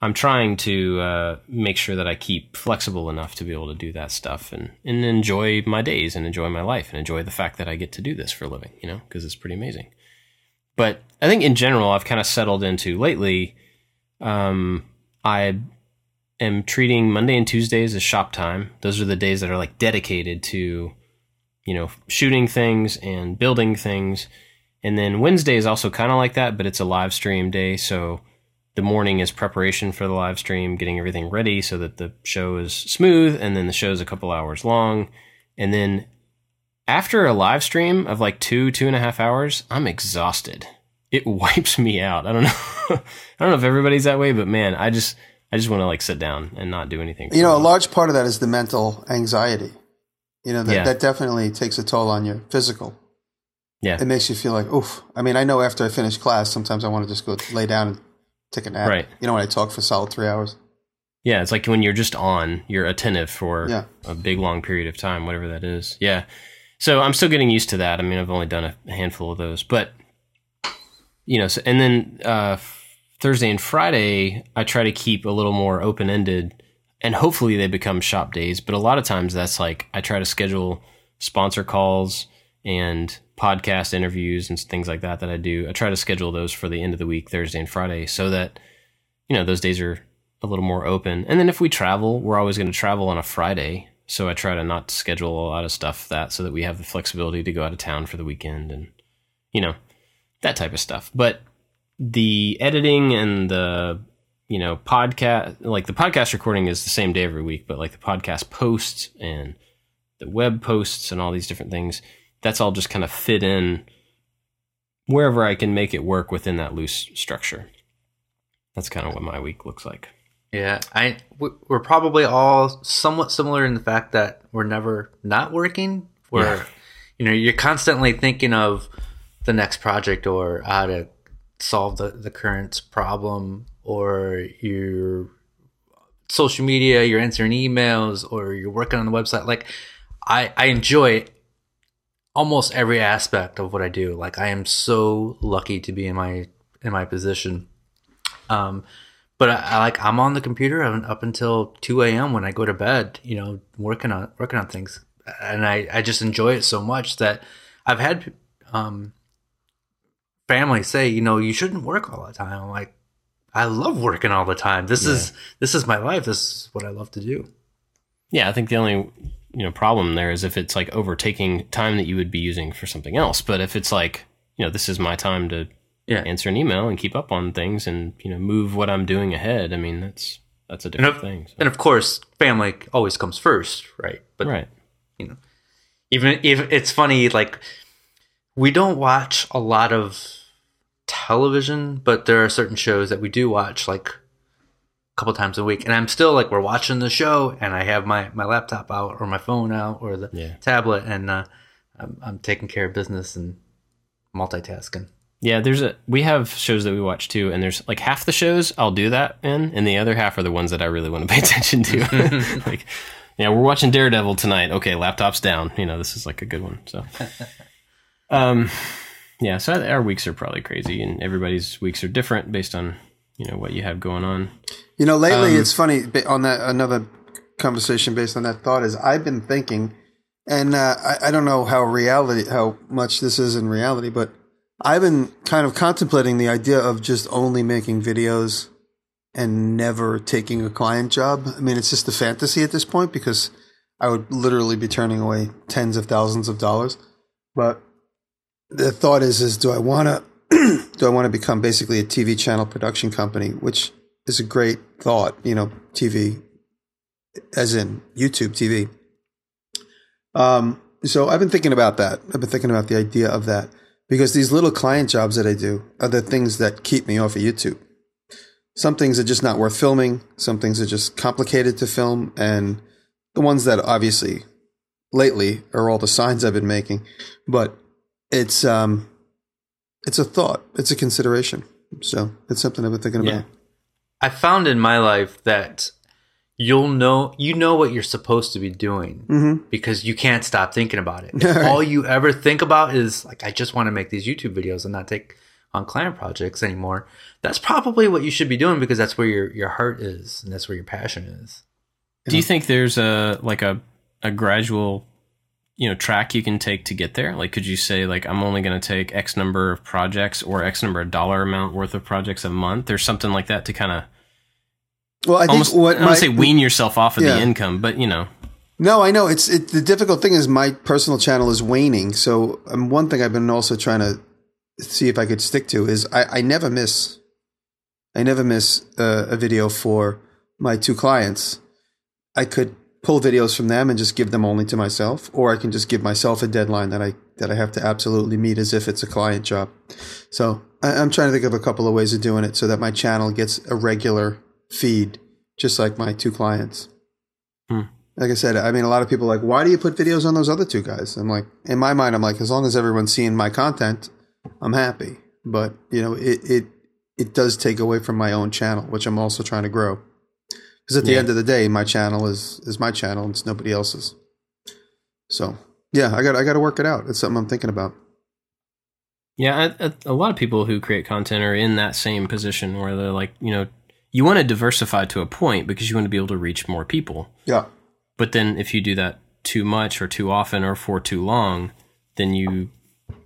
I'm trying to uh, make sure that I keep flexible enough to be able to do that stuff and, and enjoy my days and enjoy my life and enjoy the fact that I get to do this for a living, you know, because it's pretty amazing. But I think in general, I've kind of settled into lately. Um, I am treating Monday and Tuesdays as shop time. Those are the days that are like dedicated to, you know, shooting things and building things. And then Wednesday is also kind of like that, but it's a live stream day. So the morning is preparation for the live stream, getting everything ready so that the show is smooth. And then the show is a couple hours long. And then after a live stream of like two, two and a half hours, I'm exhausted. It [laughs] wipes me out. I don't know. [laughs] I don't know if everybody's that way, but man, I just, I just want to like sit down and not do anything. You know, a large part of that is the mental anxiety. You know, that, Yeah. that definitely takes a toll on your physical. Yeah. It makes you feel like, oof. I mean, I know after I finish class, sometimes I want to just go lay down and take a nap. Right. You know, when I talk for solid three hours. Yeah, it's like when you're just on, you're attentive for Yeah. a big long period of time, whatever that is. Yeah. So I'm still getting used to that. I mean, I've only done a handful of those, but you know, so, and then uh, Thursday and Friday, I try to keep a little more open ended, and hopefully they become shop days. But a lot of times that's like I try to schedule sponsor calls and podcast interviews and things like that that I do. I try to schedule those for the end of the week, Thursday and Friday, so that you know those days are a little more open. And then if we travel, we're always going to travel on a Friday. So I try to not schedule a lot of stuff that so that we have the flexibility to go out of town for the weekend and you know that type of stuff. But the editing and the you know podcast like the podcast recording is the same day every week, but like the podcast posts and the web posts and all these different things, that's all just kind of fit in wherever I can make it work within that loose structure. That's kind of what my week looks like. Yeah, I we- we're probably all somewhat similar in the fact that we're never not working. Where Yeah. you know you're constantly thinking of the next project or how to solve the the current problem, or your social media, you're answering emails, or you're working on the website. Like I I enjoy almost every aspect of what I do. Like I am so lucky to be in my in my position. Um, but I, I like I'm on the computer up until 2 a.m. when I go to bed, you know, working on working on things, and I I just enjoy it so much that I've had um family say, you know, you shouldn't work all the time. I'm like, I love working all the time. This is this is my life. This is what I love to do. Yeah, I think the only you know problem there is if it's like overtaking time that you would be using for something else. But if it's like you know this is my time to Yeah. answer an email and keep up on things and you know move what I'm doing ahead, I mean that's that's a different if- thing. so- And of course, family always comes first, right? But right. You know, even if it's funny like we don't watch a lot of television but there are certain shows that we do watch like couple times a week and i'm still like we're watching the show and i have my my laptop out or my phone out or the Yeah. tablet and uh, I'm, I'm taking care of business and multitasking Yeah, there's a we have shows that we watch too, and there's like half the shows I'll do that in, and the other half are the ones that I really want to pay [laughs] attention to. [laughs] like, yeah, we're watching Daredevil tonight. Okay, laptop's down. You know, this is like a good one. So, [laughs] um, yeah, so our weeks are probably crazy, and everybody's weeks are different based on you know what you have going on. You know, lately Um, it's funny on that another conversation based on that thought is I've been thinking, and uh, I, I don't know how reality how much this is in reality, but I've been kind of contemplating the idea of just only making videos and never taking a client job. I mean, it's just a fantasy at this point because I would literally be turning away tens of thousands of dollars. But the thought is, is do I want to do I want to become basically a TV channel production company, which is a great thought, you know, TV, as in YouTube TV. Um, so I've been thinking about that. I've been thinking about the idea of that because these little client jobs that I do are the things that keep me off of YouTube. Some things are just not worth filming. Some things are just complicated to film, and the ones that obviously lately are all the signs I've been making. But it's um, it's a thought. It's a consideration. So it's something I've been thinking Yeah. about. I found in my life that you'll know you know what you're supposed to be doing Mm-hmm. because you can't stop thinking about it. If [laughs] Right. all you ever think about is like I just want to make these YouTube videos and not take on client projects anymore. That's probably what you should be doing because that's where your your heart is and that's where your passion is. Do you think there's a like a a gradual you know track you can take to get there? Like could you say like I'm only going to take X number of projects or X number of dollar amount worth of projects a month or something like that to kind of Well, I think almost what I don't say wean yourself off of Yeah. the income, but you know. No, I know it's it, the difficult thing is my personal channel is waning. So um, one thing I've been also trying to see if I could stick to is I, I never miss, I never miss uh, a video for my two clients. I could pull videos from them and just give them only to myself, or I can just give myself a deadline that I that I have to absolutely meet as if it's a client job. So I, I'm trying to think of a couple of ways of doing it so that my channel gets a regular feed, just like my two clients hmm. like I said, I mean, a lot of people are like, why do you put videos on those other two guys? I'm like, in my mind, I'm like, as long as everyone's seeing my content, I'm happy. But you know, it it it does take away from my own channel, which I'm also trying to grow. Because at the Yeah. end of the day, my channel is is my channel, and it's nobody else's. So yeah, I got I got to work it out. It's something I'm thinking about. Yeah, I, I, a lot of people who create content are in that same position where they're like, you know, you want to diversify to a point because you want to be able to reach more people. Yeah, But then if you do that too much or too often or for too long, then you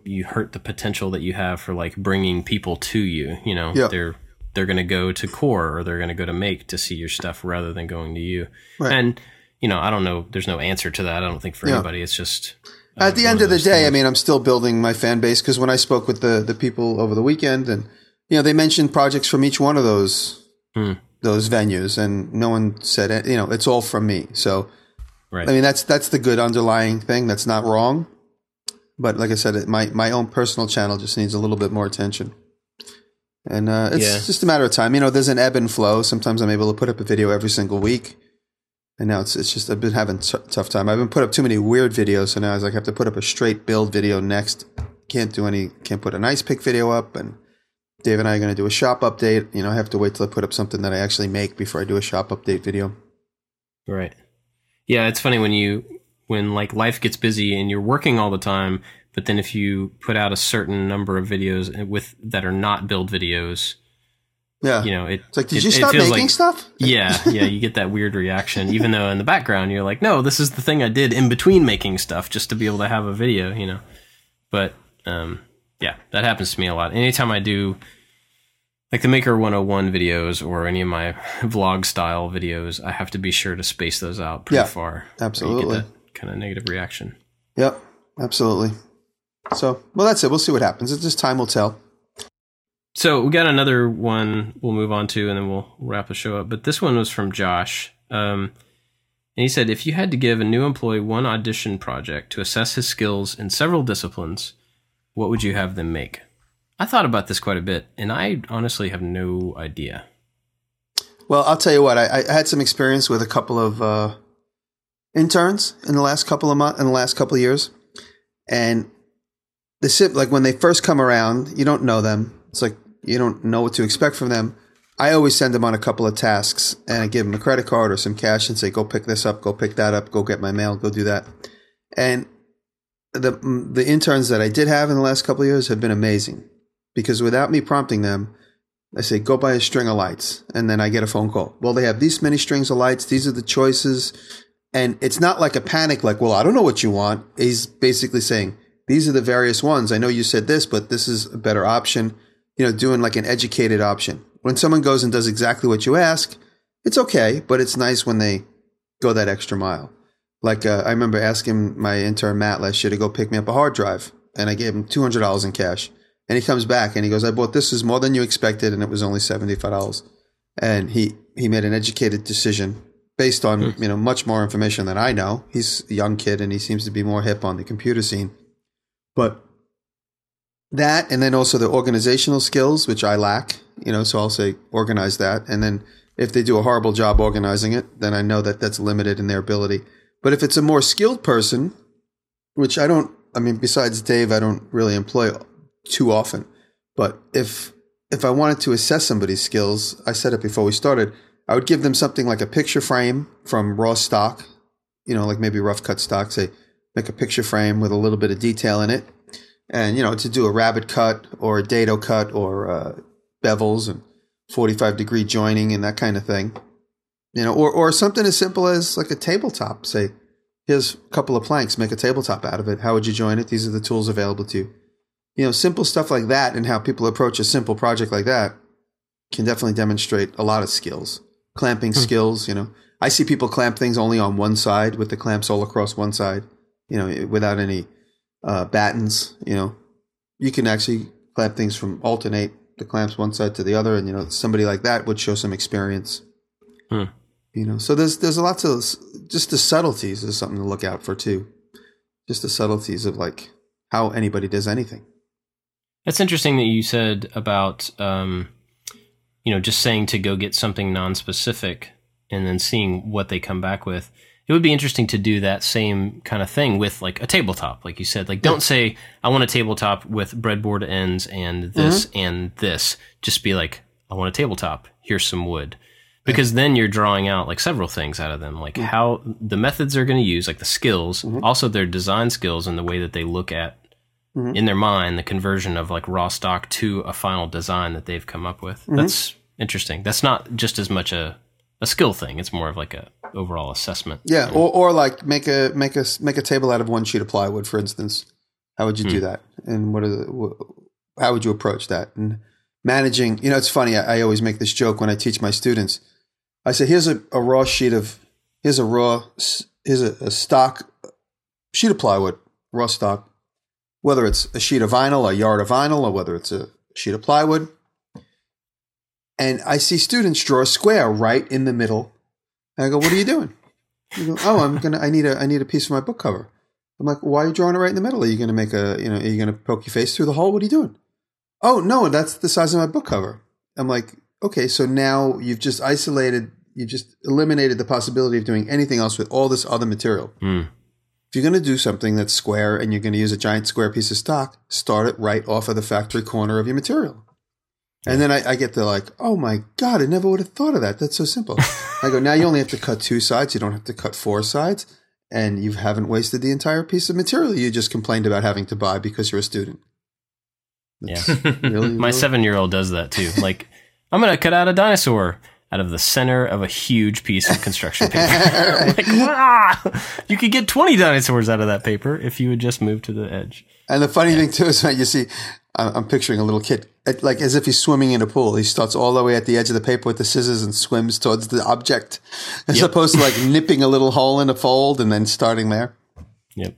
you hurt the potential that you have for like bringing people to you. You know, Yeah. they're they're going to go to core or they're going to go to make to see your stuff rather than going to you. Right. And you know, I don't know. There's no answer to that. I don't think for Yeah. anybody. It's just uh, At the end of the those day, I mean, I'm still building my fan base because when I spoke with the the people over the weekend, and you know, they mentioned projects from each one of those Hmm. those venues, and no one said. You know, it's all from me. So, right. I mean, that's that's the good underlying thing. That's not wrong. But like I said, it, my my own personal channel just needs a little bit more attention. And uh, it's Yeah. just a matter of time. You know, there's an ebb and flow. Sometimes I'm able to put up a video every single week. And now it's it's just I've been having t- tough time. I've been put up too many weird videos, so now I was like I have to put up a straight build video next. Can't do any. Can't put an ice pick video up. And Dave and I are going to do a shop update. You know, I have to wait till I put up something that I actually make before I do a shop update video. Right. Yeah, it's funny when you when like life gets busy and you're working all the time, but then if you put out a certain number of videos with that are not build videos, Yeah, you know, it, it's like, did it- you stop making like- stuff? [laughs] yeah, yeah, you get that weird reaction, even though in the background you're like, no, this is the thing I did in between making stuff just to be able to have a video, you know. But um, yeah, that happens to me a lot. Anytime I do like the Maker 101 videos or any of my vlog style videos, I have to be sure to space those out pretty Yeah, far. absolutely. get that kind of negative reaction. Yep, absolutely. So, well, that's it. We'll see what happens. It's just time will tell. So we got another one we'll move on to and then we'll wrap the show up. But this one was from Josh. Um, and he said if you had to give a new employee one audition project to assess his skills in several disciplines, what would you have them make? I thought about this quite a bit, and I honestly have no idea. Well, I'll tell you what. I, I had some experience with a couple of uh, interns in the last couple of months, in the last couple of years, and the sip like when they first come around, you don't know them. It's like you don't know what to expect from them. I always send them on a couple of tasks, and I give them a credit card or some cash, and say, "Go pick this up, go pick that up, go get my mail, go do that." And the the interns that I did have in the last couple of years have been amazing because without me prompting them, I say, go buy a string of lights. And then I get a phone call. Well, they have these many strings of lights. These are the choices. And it's not like a panic, like, well, I don't know what you want. He's basically saying, these are the various ones. I know you said this, but this is a better option. You know, doing like an educated option. When someone goes and does exactly what you ask, it's okay, but it's nice when they go that extra mile. Like, uh, I remember asking my intern Matt last year to go pick me up a hard drive, and I gave him $200 in cash. And he comes back and he goes, I bought this is more than you expected, and it was only $75. And he, he made an educated decision based on, you know, much more information than I know. He's a young kid and he seems to be more hip on the computer scene. But that and then also the organizational skills, which I lack, you know, so I'll say organize that. And then if they do a horrible job organizing it, then I know that that's limited in their ability. But if it's a more skilled person, which I don't, I mean, besides Dave, I don't really employ too often. But if if I wanted to assess somebody's skills, I said it before we started, I would give them something like a picture frame from raw stock, you know, like maybe rough cut stock, say make a picture frame with a little bit of detail in it. And, you know, to do a rabbet cut or a dado cut or uh, bevels and 45 degree joining and that kind of thing. You know, or, or something as simple as like a tabletop. Say, here's a couple of planks, make a tabletop out of it. How would you join it? These are the tools available to you. You know, simple stuff like that and how people approach a simple project like that can definitely demonstrate a lot of skills. Clamping skills, you know. I see people clamp things only on one side with the clamps all across one side, you know, without any uh, battens, you know. You can actually clamp things from alternate the clamps one side to the other, and you know somebody like that would show some experience. Hmm. You know, so there's there's lots of just the subtleties is something to look out for too. Just the subtleties of like how anybody does anything. That's interesting that you said about, um, you know, just saying to go get something non-specific and then seeing what they come back with. It would be interesting to do that same kind of thing with like a tabletop, like you said. Like, don't say I want a tabletop with breadboard ends and mm-hmm. this and this. Just be like, I want a tabletop. Here's some wood. Because then you're drawing out like several things out of them, like mm-hmm. how the methods they're going to use, like the skills, mm-hmm. also their design skills and the way that they look at in their mind the conversion of like raw stock to a final design that they've come up with. That's interesting. That's not just as much a a skill thing. It's more of like a overall assessment. Yeah, or or like make a make a make a table out of one sheet of plywood, for instance. How would you do hmm. that? And what are the, how would you approach that? And managing, you know, it's funny. I, I always make this joke when I teach my students. I say, here's a, a raw sheet of here's a raw here's a, a stock sheet of plywood, raw stock. Whether it's a sheet of vinyl, a yard of vinyl, or whether it's a sheet of plywood. And I see students draw a square right in the middle. And I go, "What are you doing?" You go, "Oh, I'm gonna. I need a. I need a piece for my book cover." I'm like, "Why are you drawing it right in the middle? Are you gonna make a? You know, are you gonna poke your face through the hole? What are you doing?" Oh no, that's the size of my book cover. I'm like, okay, so now you've just isolated. You just eliminated the possibility of doing anything else with all this other material. Hmm. If you're going to do something that's square and you're going to use a giant square piece of stock, start it right off of the factory corner of your material. And then I, I get to like, oh my God, I never would have thought of that. That's so simple. I go, now you only have to cut two sides. You don't have to cut four sides. And you haven't wasted the entire piece of material you just complained about having to buy because you're a student. Yeah. Really, [laughs] My really- seven year old does that too. Like, I'm going to cut out a dinosaur out of the center of a huge piece of construction paper. [laughs] [laughs] like, ah! You could get 20 dinosaurs out of that paper if you would just move to the edge. And the funny thing too is when you see, I'm I'm picturing a little kid, it- like as if he's swimming in a pool. He starts all the way at the edge of the paper with the scissors and swims towards the object, as opposed to like [laughs] nipping a little hole in a fold and then starting there. Yep.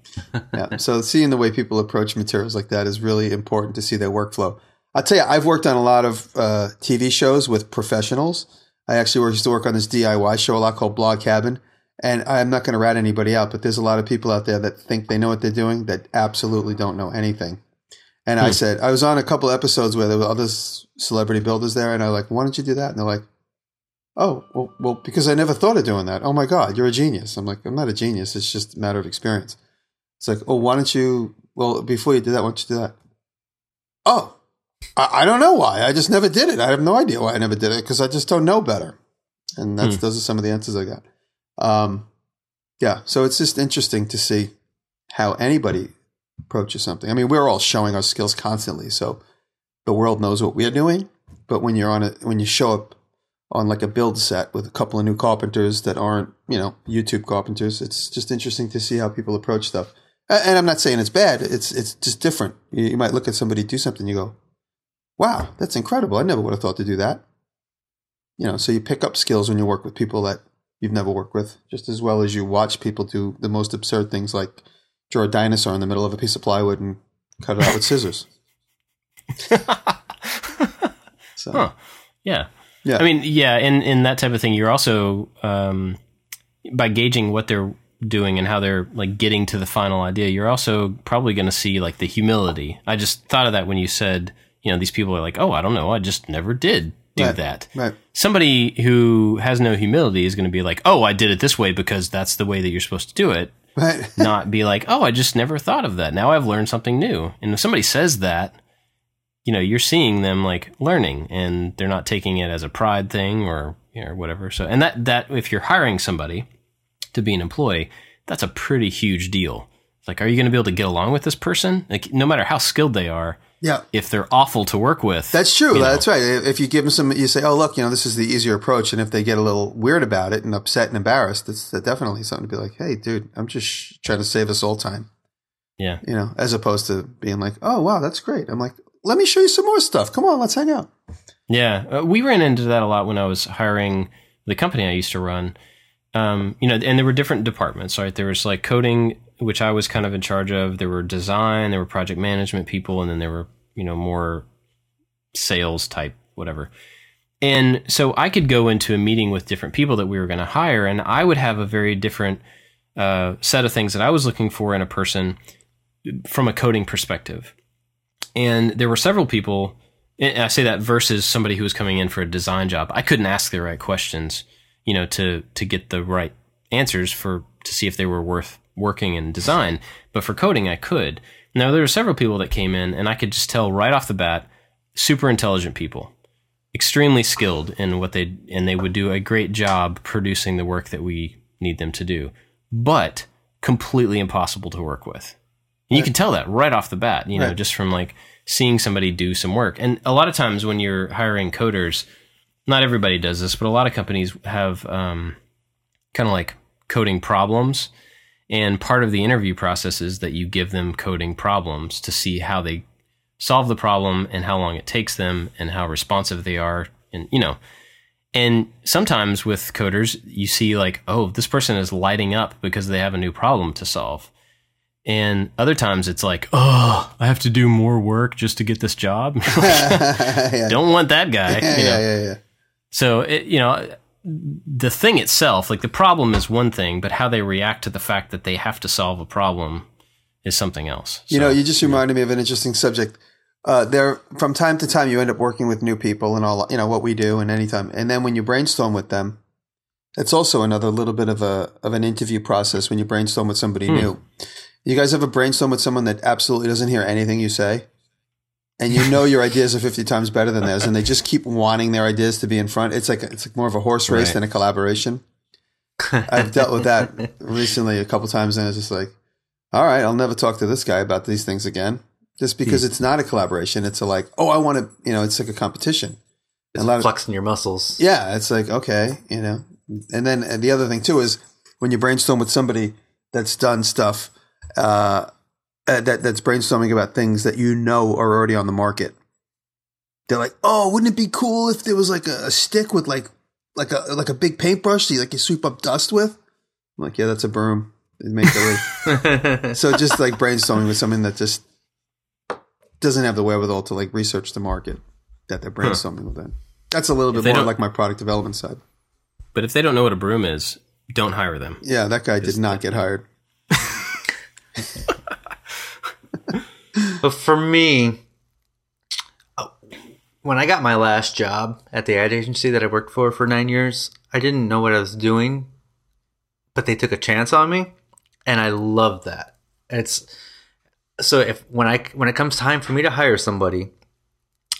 Yeah. So seeing the way people approach materials like that is really important to see their workflow. I'll tell you, I've worked on a lot of uh, TV shows with professionals. I actually used to work on this DIY show a lot called Blog Cabin. And I'm not going to rat anybody out, but there's a lot of people out there that think they know what they're doing that absolutely don't know anything. And I said, I was on a couple episodes where there were other celebrity builders there, and I like, why don't you do that? And they're like, oh, well, well, because I never thought of doing that. Oh my God, you're a genius. I'm like, I'm not a genius. It's just a matter of experience. It's like, oh, why don't you? Well, before you do that, why don't you do that? Oh, I, I don't know why. I just never did it. I have no idea why I never did it because I just don't know better. And that's Hmm. those are some of the answers I got. Um, yeah, so it's just interesting to see how anybody approaches something. I mean, we're all showing our skills constantly, so the world knows what we're doing. but when you're on it, when you show up on like a build set with a couple of new carpenters that aren't, you know, YouTube carpenters, it's just interesting to see how people approach stuff. And I'm not saying it's bad. It's it's just different. You might look at somebody do something, you go, "Wow, that's incredible! I never would have thought to do that." You know, so you pick up skills when you work with people that you've never worked with, just as well as you watch people do the most absurd things like draw a dinosaur in the middle of a piece of plywood and cut it out with scissors. [laughs] so, Huh. Yeah. yeah, I mean, yeah, in in that type of thing, you're also um, by gauging what they're doing and how they're like getting to the final idea. You're also probably going to see like the humility. I just thought of that when you said, you know, these people are like, oh, I don't know, I just never did do Right. that. right. Somebody who has no humility is going to be like, oh, I did it this way because that's the way that you're supposed to do it. Right. [laughs] Not be like, oh, I just never thought of that. Now I've learned something new. And if somebody says that, you know, you're seeing them like learning and they're not taking it as a pride thing or, you know, whatever. So, and that, that, if you're hiring somebody to be an employee, that's a pretty huge deal. It's like, are you going to be able to get along with this person? Like, no matter how skilled they are, Yeah. if they're awful to work with, That's true. you know. That's right. If you give them some, you say, "Oh, look, you know, this is the easier approach," and if they get a little weird about it and upset and embarrassed, that's definitely something to be like, "Hey, dude, I'm just trying to save us all time," yeah. you know, as opposed to being like, "Oh, wow, that's great." I'm like, "Let me show you some more stuff. Come on, let's hang out." Yeah, uh, we ran into that a lot when I was hiring the company I used to run. Um, you know, and there were different departments, right? There was like coding, which I was kind of in charge of. There were design, there were project management people, and then there were you know more sales type whatever. And so I could go into a meeting with different people that we were going to hire, and I would have a very different uh, set of things that I was looking for in a person from a coding perspective. And there were several people and I say that versus somebody who was coming in for a design job. I couldn't ask the right questions, you know, to to get the right answers for to see if they were worth working in design. But for coding, I could. Now there were several people that came in, and I could just tell right off the bat, super intelligent people, extremely skilled in what they and they would do a great job producing the work that we need them to do, but completely impossible to work with. And you can tell that right off the bat, you know, Right. just from like seeing somebody do some work. And a lot of times when you're hiring coders, not everybody does this, but a lot of companies have um, kind of like coding problems. And part of the interview process is that you give them coding problems to see how they solve the problem and how long it takes them and how responsive they are. And, you know, and sometimes with coders, you see like, oh, this person is lighting up because they have a new problem to solve. And other times it's like, oh, I have to do more work just to get this job. [laughs] yeah. [laughs] Don't want that guy. [laughs] yeah, you know? yeah, yeah, yeah. So, it, you know, the thing itself, like the problem is one thing, but how they react to the fact that they have to solve a problem is something else. You So, know, you just reminded me of an interesting subject. Uh, there, from time to time, you end up working with new people and all, you know, what we do and anytime. And then when you brainstorm with them, it's also another little bit of a, of an interview process when you brainstorm with somebody Hmm. new. You guys ever brainstorm with someone that absolutely doesn't hear anything you say? And you know your ideas are 50 times better than theirs and they just keep wanting their ideas to be in front. It's like, it's like more of a horse race Right. than a collaboration. I've dealt with that [laughs] recently a couple times, and it's just like, all right, I'll never talk to this guy about these things again, just because it's not a collaboration. It's a like, oh, I want to, you know, it's like a competition. And a lot of, flexing your muscles. yeah, it's like okay, you know. And then and the other thing too is when you brainstorm with somebody that's done stuff uh, uh, that that's brainstorming about things that you know are already on the market. They're like, oh, wouldn't it be cool if there was like a, a stick with like like a like a big paintbrush so you like you sweep up dust with? I'm like, yeah, that's a broom. It make the way. [laughs] so just like brainstorming with something that just doesn't have the wherewithal to like research the market that they're brainstorming with. Then that's a little bit more like my product development side. But if they don't know what a broom is, don't hire them. Yeah, that guy did not get hired. [laughs] But for me, uh, when I got my last job at the ad agency that I worked for for nine years, I didn't know what I was doing, but they took a chance on me, and I love that. It's so if when I when it comes time for me to hire somebody,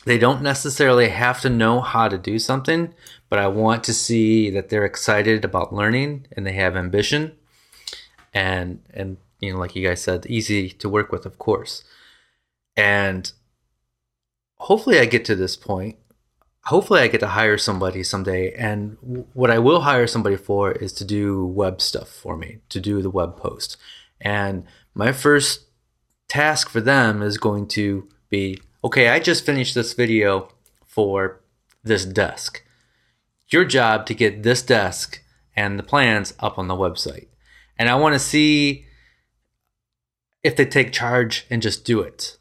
they don't necessarily have to know how to do something, but I want to see that they're excited about learning and they have ambition, and and you know, like you guys said, easy to work with, of course. And hopefully, I get to this point. hopefully I get to hire somebody someday. And w- what I will hire somebody for is to do web stuff for me, to do the web post. And my first task for them is going to be okay, I just finished this video for this desk. Your job to get this desk and the plans up on the website. And I want to see if they take charge and just do it.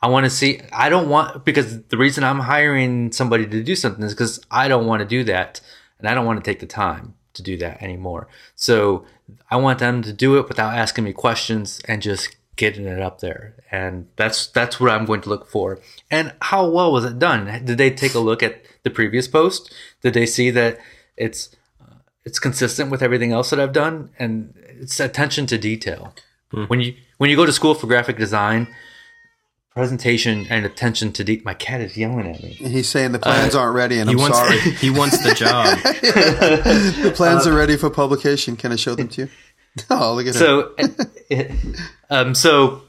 I want to see, I don't want, because the reason I'm hiring somebody to do something is because I don't want to do that and I don't want to take the time to do that anymore. So I want them to do it without asking me questions and just getting it up there. And that's, that's what I'm going to look for. And how well was it done? Did they take a look at the previous post? Did they see that it's, uh, it's consistent with everything else that I've done? And it's attention to detail. When you, when you go to school for graphic design, presentation and attention to detail. My cat is yelling at me. He's saying the plans aren't ready, and He I'm wants sorry. he wants the job. [laughs] the plans are ready for publication. Can I show them to you? [laughs] Oh, look at that. So, it, um, so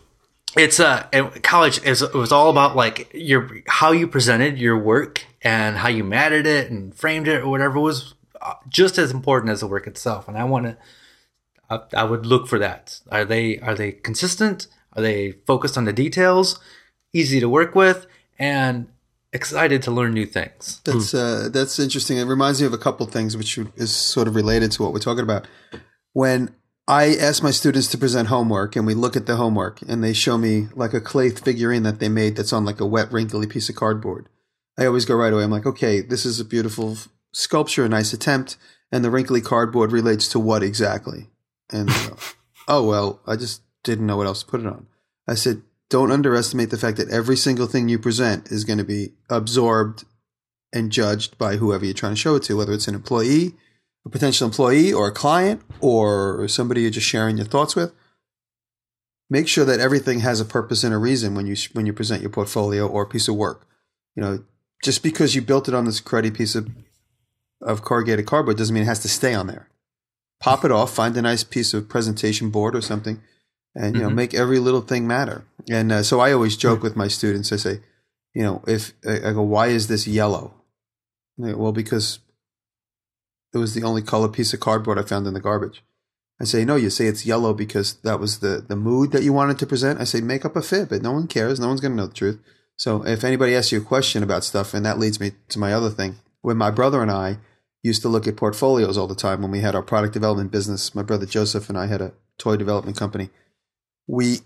it's uh, college is it was all about like your how you presented your work and how you matted it and framed it or whatever was uh, just as important as the work itself. And I want to, I, I would look for that. Are they are they consistent? Are they focused on the details? Easy to work with and excited to learn new things. That's uh, that's interesting. It reminds me of a couple things, which is sort of related to what we're talking about. When I ask my students to present homework, and we look at the homework, and they show me like a clay figurine that they made that's on like a wet, wrinkly piece of cardboard. I always go right away. I'm like, okay, this is a beautiful sculpture, a nice attempt, and the wrinkly cardboard relates to what exactly? And go, [laughs] oh well, I just didn't know what else to put it on. I said, don't underestimate the fact that every single thing you present is going to be absorbed and judged by whoever you're trying to show it to, whether it's an employee, a potential employee, or a client, or somebody you're just sharing your thoughts with. Make sure that everything has a purpose and a reason when you when you present your portfolio or piece of work. You know, just because you built it on this cruddy piece of of corrugated cardboard doesn't mean it has to stay on there. Pop it off, find a nice piece of presentation board or something, and you know Mhm. make every little thing matter. And uh, so I always joke with my students. I say, you know, if I I go, why is this yellow? Go, well, because it was the only color piece of cardboard I found in the garbage. I say, no, you say it's yellow because that was the, the mood that you wanted to present. I say, make up a fib, but no one cares. No one's going to know the truth. So if anybody asks you a question about stuff, and that leads me to my other thing, when my brother and I used to look at portfolios all the time when we had our product development business, my brother Joseph and I had a toy development company. We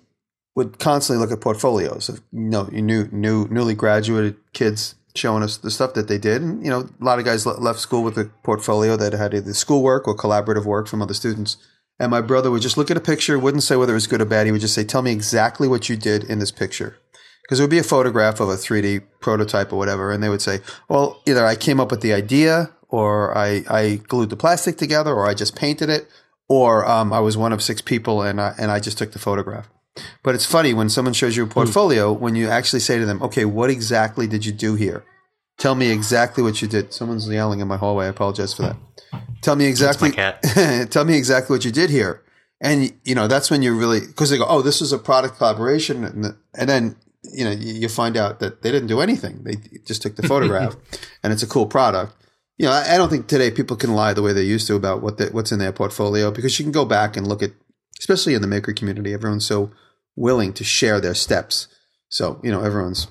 would constantly look at portfolios of you know new new newly graduated kids showing us the stuff that they did. And you know a lot of guys left school with a portfolio that had either schoolwork or collaborative work from other students. And my brother would just look at a picture wouldn't say whether it was good or bad. He would just say tell me exactly what you did in this picture. Because it would be a photograph of a 3d prototype or whatever. And they would say well either i came up with the idea or i, I glued the plastic together or i just painted it or um, i was one of six people and I, and I just took the photograph but it's funny when someone shows you a portfolio when you actually say to them, "Okay, what exactly did you do here? Tell me exactly what you did." Someone's yelling in my hallway. I apologize for that. Tell me exactly. [laughs] tell me exactly what you did here, and you know that's when you really because they go, "Oh, this was a product collaboration," and, and then you know you find out that they didn't do anything. They just took the photograph, [laughs] and it's a cool product. You know, I, I don't think today people can lie the way they used to about what the, what's in their portfolio because you can go back and look at, especially in the maker community, everyone's so willing to share their steps. So, you know, everyone's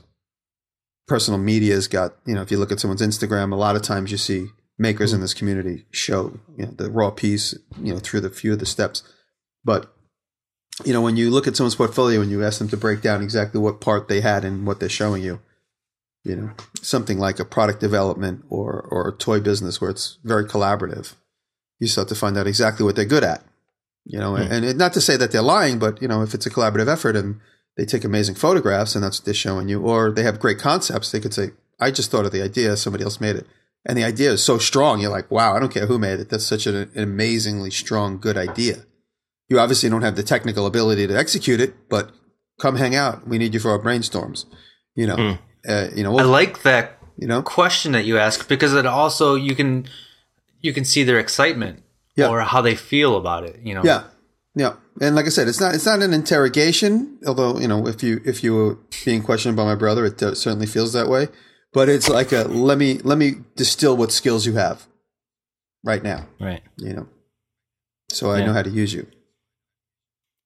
personal media's got, you know, if you look at someone's Instagram, a lot of times you see makers in hmm. this community show, you know, the raw piece, you know, through the few of the steps. But, you know, when you look at someone's portfolio and you ask them to break down exactly what part they had and what they're showing you, you know, something like a product development or, or a toy business where it's very collaborative, you start to find out exactly what they're good at you know hmm. and it, not to say that they're lying but you know if it's a collaborative effort and they take amazing photographs and that's what they're showing you or they have great concepts they could say i just thought of the idea somebody else made it. And the idea is so strong you're like wow i don't care who made it that's such an, an amazingly strong good idea. You obviously don't have the technical ability to execute it but come hang out we need you for our brainstorms you know hmm. Uh, you know I we'll, like that you know question that you ask because it also you can you can see their excitement Yeah. or how they feel about it. You know, Yeah, yeah, and like I said, it's not it's not an interrogation. Although you know, if you if you were being questioned by my brother, it certainly feels that way. but it's like a let me let me distill what skills you have right now. Right. You know, so I Yeah. know how to use you.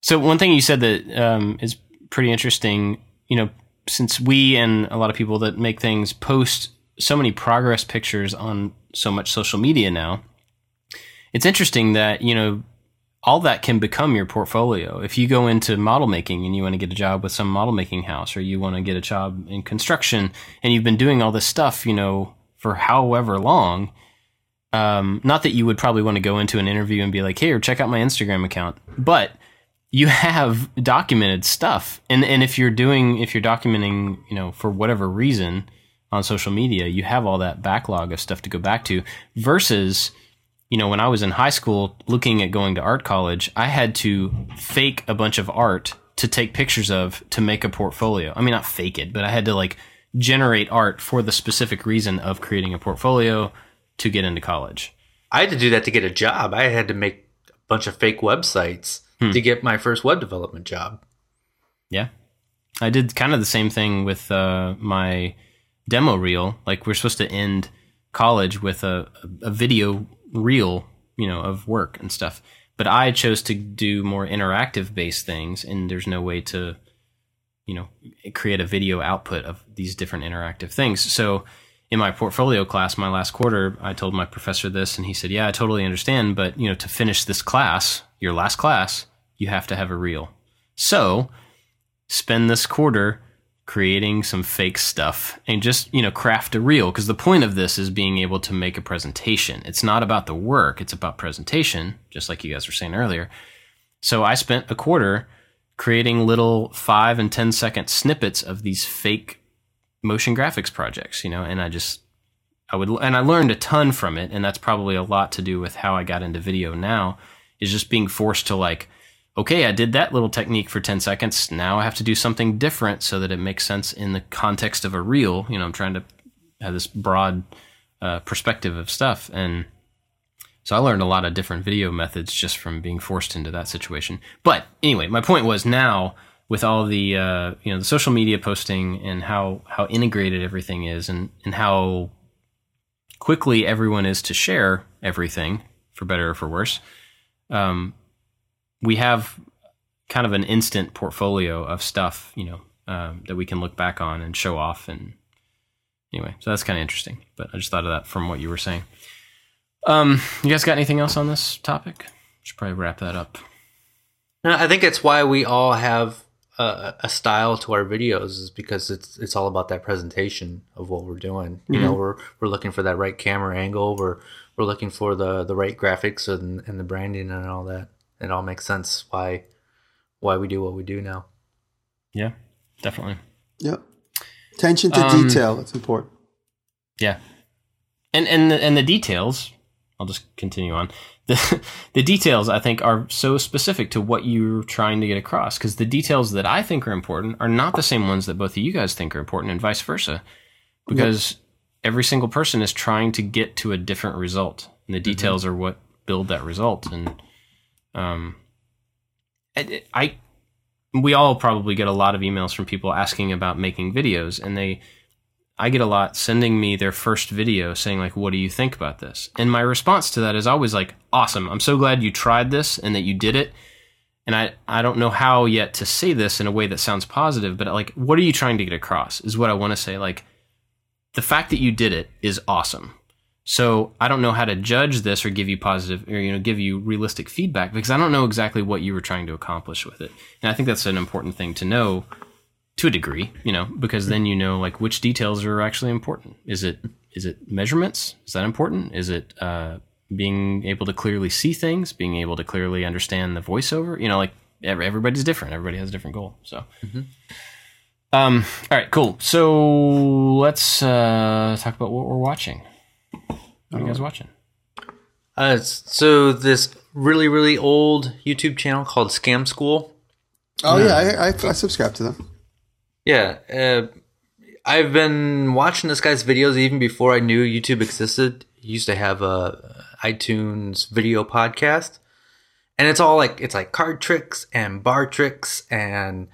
So one thing you said that um, is pretty interesting, you know, since we and a lot of people that make things post so many progress pictures on so much social media now, it's interesting that you know all that can become your portfolio. If you go into model making and you want to get a job with some model making house, or you want to get a job in construction, and you've been doing all this stuff, you know, for however long. Um, not that you would probably want to go into an interview and be like, "Hey, check out my Instagram account," but you have documented stuff. And and if you're doing if you're documenting you know for whatever reason on social media you have all that backlog of stuff to go back to versus you know when i was in high school looking at going to art college i had to fake a bunch of art to take pictures of to make a portfolio. I mean not fake it but i had to like generate art for the specific reason of creating a portfolio to get into college. I had to do that to get a job. I had to make a bunch of fake websites Hmm. to get my first web development job. Yeah. I did kind of the same thing with uh, my demo reel. Like we're supposed to end college with a, a video reel, you know, of work and stuff. But I chose to do more interactive based things, and there's no way to, you know, create a video output of these different interactive things. So in my portfolio class, my last quarter, I told my professor this, and he said, "Yeah, I totally understand, but you know, to finish this class, your last class, you have to have a reel." So spend this quarter creating some fake stuff and just you know craft a reel because the point of this is being able to make a presentation. It's not about the work it's about presentation just like you guys were saying earlier. So i spent a quarter creating little five and ten second snippets of these fake motion graphics projects you know and i just i would and i learned a ton from it and that's probably a lot to do with how i got into video now is just being forced to like okay, I did that little technique for 10 seconds. Now I have to do something different so that it makes sense in the context of a reel. You know, I'm trying to have this broad uh, perspective of stuff. And so I learned a lot of different video methods just from being forced into that situation. But anyway, my point was now with all the uh, you know the social media posting and how how integrated everything is and and how quickly everyone is to share everything for better or for worse. Um, we have kind of an instant portfolio of stuff, you know, um, that we can look back on and show off. And anyway, so that's kind of interesting. But I just thought of that from what you were saying. Um, you guys got anything else on this topic? Should probably wrap that up. No, I think it's why we all have a, a style to our videos is because it's it's all about that presentation of what we're doing. You know, we're we're looking for that right camera angle. We're we're looking for the the right graphics and, and the branding and all that. It all makes sense why why we do what we do now. Yeah, definitely. Yep. Attention to Um, detail. It's important. Yeah, and and the, and the details. I'll just continue on. The [laughs] the details I think are so specific to what you're trying to get across because the details that I think are important are not the same ones that both of you guys think are important, and vice versa. Because every single person is trying to get to a different result, and the details are what build that result. And um, I, I we all probably get a lot of emails from people asking about making videos, and they I get a lot sending me their first video saying like, "What do you think about this?" And my response to that is always like, "Awesome! I'm so glad you tried this and that you did it." And I I don't know how yet to say this in a way that sounds positive, but like, what are you trying to get across? Is what I want to say. Like, the fact that you did it is awesome. So I don't know how to judge this or give you positive or you know give you realistic feedback because I don't know exactly what you were trying to accomplish with it. And I think that's an important thing to know to a degree, you know, because then you know like which details are actually important. Is it is it measurements? Is that important? Is it uh, being able to clearly see things, being able to clearly understand the voiceover? You know, like everybody's different. Everybody has a different goal. So, um, all right, cool. So let's uh, talk about what we're watching. What are you guys watching? Uh, so this really really old YouTube channel called Scam School. Oh yeah, I, I, I subscribe to them. Yeah, uh, I've been watching this guy's videos even before I knew YouTube existed. He used to have a iTunes video podcast, and it's all like it's like card tricks and bar tricks and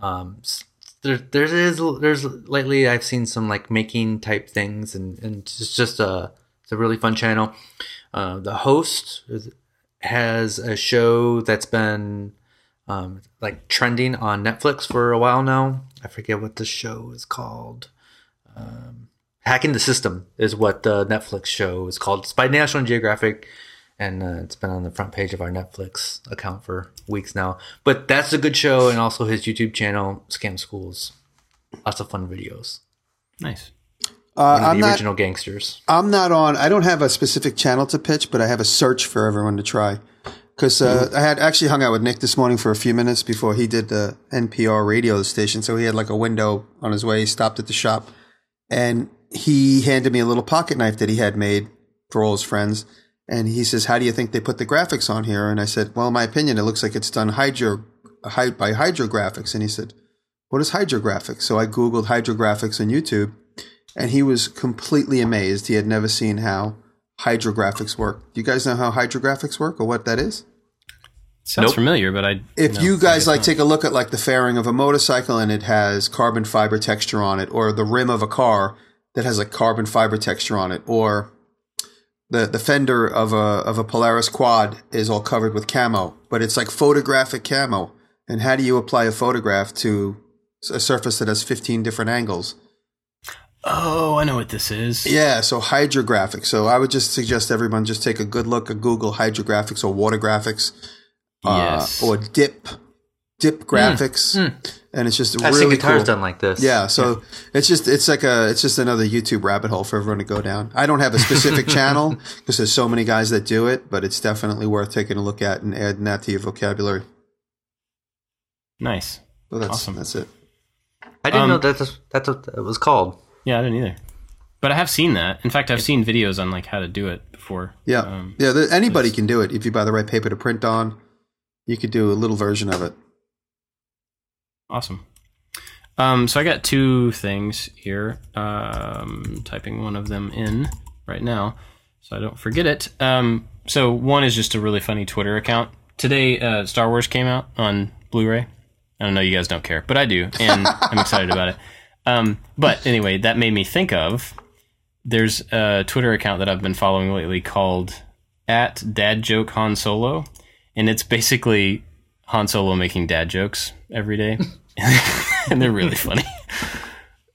um, s- there there is there's lately I've seen some like making type things and and it's just a it's a really fun channel. Uh, the host is, has a show that's been um, like trending on Netflix for a while now. I forget what the show is called. Um, Hacking the System is what the Netflix show is called. It's by National Geographic, and uh, it's been on the front page of our Netflix account for weeks now. But that's a good show, and also his YouTube channel, Scam Schools. Lots of fun videos. Nice. Uh, I'm the not. original gangsters. I'm not on. I don't have a specific channel to pitch, but I have a search for everyone to try. Because uh, I had actually hung out with Nick this morning for a few minutes before he did the NPR radio station. So he had like a window on his way. He stopped at the shop, and he handed me a little pocket knife that he had made for all his friends. And he says, "How do you think they put the graphics on here?" And I said, "Well, in my opinion, it looks like it's done hydro hy- by hydrographics." And he said, "What is hydrographics?" So I googled hydrographics on YouTube and he was completely amazed. He had never seen how hydrographics work. Do you guys know how hydrographics work or what that is? Sounds Nope. familiar, but I. If no, you guys like not. take a look at like the fairing of a motorcycle and it has carbon fiber texture on it, or the rim of a car that has like carbon fiber texture on it, or the the fender of a of a Polaris quad is all covered with camo, but it's like photographic camo. And how do you apply a photograph to a surface that has 15 different angles? Oh, I know what this is. Yeah, so hydrographic. So I would just suggest everyone just take a good look at Google hydrographics or water graphics, Yes. uh, or dip, dip graphics, and it's just I've seen really guitars cool. done like this. Yeah, so it's just it's like a it's just another YouTube rabbit hole for everyone to go down. I don't have a specific [laughs] channel because there's so many guys that do it, but it's definitely worth taking a look at and adding that to your vocabulary. Nice. So that's Awesome. that's it. I didn't Um, know that's that's what it was called. Yeah, I didn't either. But I have seen that. In fact, I've seen videos on like how to do it before. Yeah, Um, yeah. The, anybody can do it if you buy the right paper to print on. You could do a little version of it. Awesome. Um, so I got two things here. Um, typing one of them in right now, so I don't forget it. Um, so one is just a really funny Twitter account. Today, uh, Star Wars came out on Blu-ray. I don't know, you guys don't care, but I do, and [laughs] I'm excited about it. Um, but anyway, that made me think of there's a Twitter account that I've been following lately called at Dad Joke Han Solo, and it's basically Han Solo making dad jokes every day, [laughs] [laughs] and they're really funny.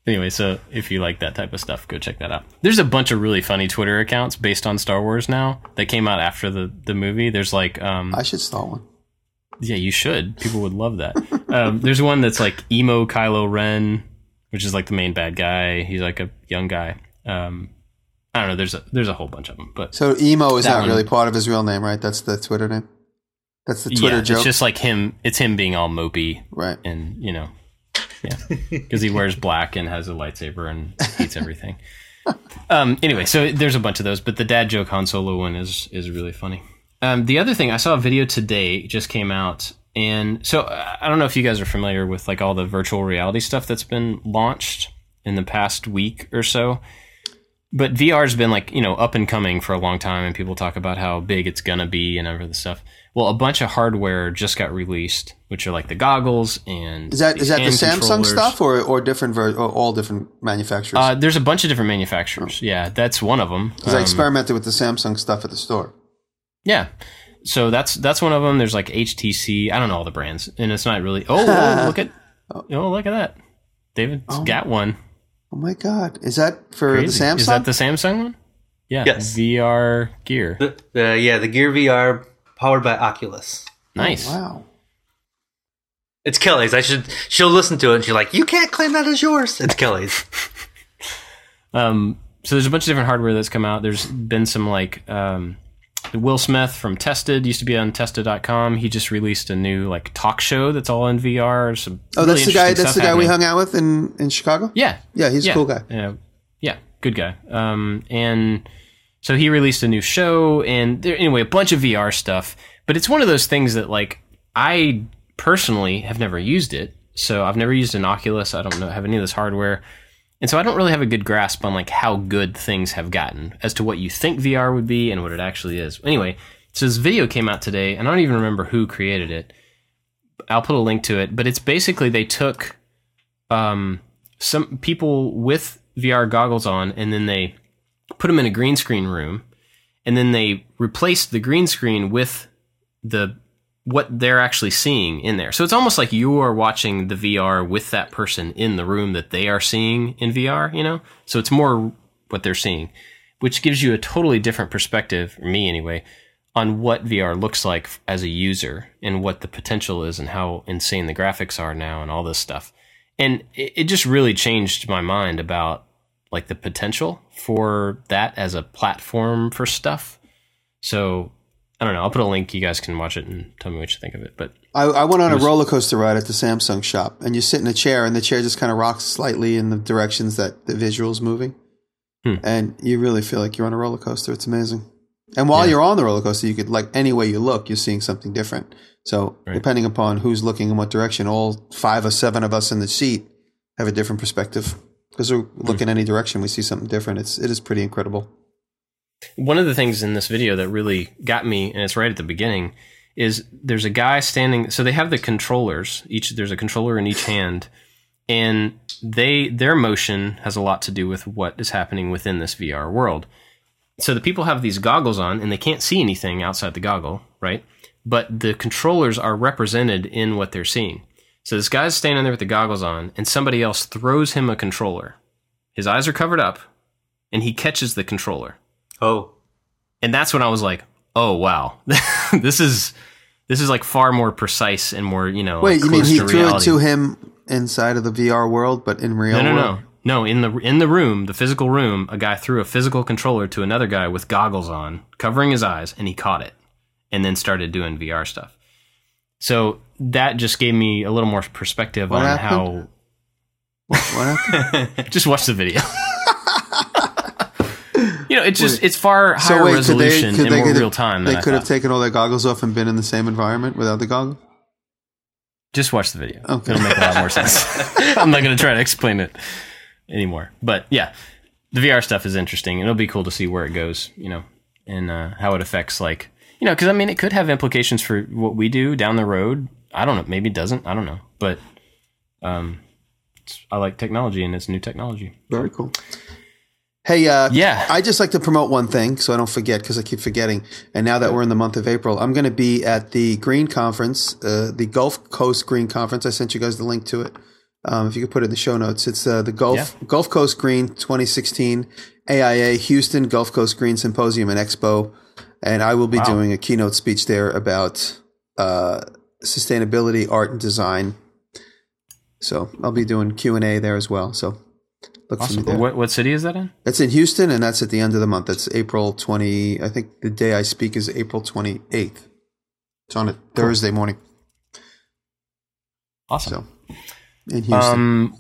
anyway, so if you like that type of stuff, go check that out. There's a bunch of really funny Twitter accounts based on Star Wars now that came out after the the movie. There's like um, I should start one. yeah, you should. People would love that. [laughs] um, there's one that's like emo Kylo Ren, which is like the main bad guy. He's like a young guy. Um, I don't know. There's a there's a whole bunch of them, but So emo is not one. really part of his real name, right? That's the Twitter name. That's the Twitter yeah, joke, it's just like him. It's him being all mopey right? and you know, yeah, because he wears black and has a lightsaber and eats everything. [laughs] um, anyway, so there's a bunch of those, but the dad joke Han Solo one is is really funny. Um, the other thing I saw a video today just came out, and so uh, I don't know if you guys are familiar with like all the virtual reality stuff that's been launched in the past week or so. But VR's been like you know up and coming for a long time, and people talk about how big it's gonna be and everything stuff. Well, a bunch of hardware just got released, which are like the goggles and Is that these is that the Samsung stuff or or different ver- or all different manufacturers? Uh, there's a bunch of different manufacturers. Yeah, that's one of them. Because I experimented with the Samsung stuff at the store. yeah, so that's that's one of them. There's like HTC. I don't know all the brands, and it's not really. Oh, oh, [laughs] look at oh look at that. David's got one. Oh my god, is that for Crazy. the Samsung? Is that the Samsung one? Yeah. Yes. VR gear. The, the yeah, the Gear VR powered by Oculus. Nice. wow. It's Kelly's. I should. She'll listen to it and she's like, "You can't claim that as yours." It's Kelly's. [laughs] Um, so there's a bunch of different hardware that's come out. There's been some like um, Will Smith from Tested used to be on Tested.com. He just released a new like talk show that's all in VR. Some Oh, really that's the guy. That's the stuff guy we hung out with in in Chicago. Yeah, Yeah, he's yeah. a cool guy. Yeah, yeah, good guy. Um, and so he released a new show, and there, anyway, a bunch of VR stuff. But it's one of those things that like I personally have never used it, so I've never used an Oculus. I don't know have any of this hardware, and so I don't really have a good grasp on like how good things have gotten as to what you think VR would be and what it actually is. Anyway, so this video came out today, and I don't even remember who created it. I'll put a link to it, but it's basically they took um, some people with VR goggles on, and then they put them in a green screen room, and then they replaced the green screen with the what they're actually seeing in there. So it's almost like you are watching the VR with that person in the room that they are seeing in VR, you know? So it's more what they're seeing, which gives you a totally different perspective, me anyway, on what VR looks like as a user and what the potential is and how insane the graphics are now and all this stuff. And it, it just really changed my mind about like the potential for that as a platform for stuff. So I don't know. I'll put a link. You guys can watch it and tell me what you think of it. But I, I went on was- a roller coaster ride at the Samsung shop, and you sit in a chair, and the chair just kind of rocks slightly in the directions that the visual's moving, Hmm. and you really feel like you're on a roller coaster. It's amazing. And while Yeah. you're on the roller coaster, you could like any way you look, you're seeing something different. So Right. depending upon who's looking in what direction, all five or seven of us in the seat have a different perspective because we're hmm. looking any direction, we see something different. It's it is pretty incredible. one of the things in this video that really got me, and it's right at the beginning, is there's a guy standing. So they have the controllers. Each there's a controller in each hand, and they their motion has a lot to do with what is happening within this VR world. So the people have these goggles on, and they can't see anything outside the goggle, right? But the controllers are represented in what they're seeing. So this guy's standing there with the goggles on, and somebody else throws him a controller. His eyes are covered up, and he catches the controller Oh, and that's when I was like, "Oh wow, [laughs] this is this is like far more precise and more you know." Wait, you mean he threw it to him inside of the VR world, but in real No, no, world? no, no. In the in the room, the physical room, a guy threw a physical controller to another guy with goggles on, covering his eyes, and he caught it, and then started doing VR stuff. So that just gave me a little more perspective What on happened? What happened? how. [laughs] just watch the video. [laughs] you know, it's just it's far So higher wait, could they- resolution could and more real time. They than I could have thought. taken all their goggles off and been in the same environment without the goggles. Just watch the video. Okay. It'll make a lot more sense. [laughs] I'm not going to try to explain it anymore. But yeah, the VR stuff is interesting. and It'll be cool to see where it goes, you know, and uh, how it affects, like, you know, because I mean, it could have implications for what we do down the road. I don't know. Maybe it doesn't. I don't know. But um, it's, I like technology and it's new technology. Very cool. Hey, uh, Yeah. I just like to promote one thing so I don't forget because I keep forgetting. And now that we're in the month of April, I'm going to be at the Green Conference, uh, the Gulf Coast Green Conference. I sent you guys the link to it. Um, if you could put it in the show notes, it's uh, the Gulf Gulf Coast Green 2016 AIA Houston Gulf Coast Green Symposium and Expo, and I will be doing a keynote speech there about uh, sustainability, art, and design. So I'll be doing Q and A there as well. So look for me there. What, what city is that in? That's in Houston, and that's at the end of the month. That's April 20. I think the day I speak is April 28th. It's on a Thursday morning. Awesome. So in Houston. Um,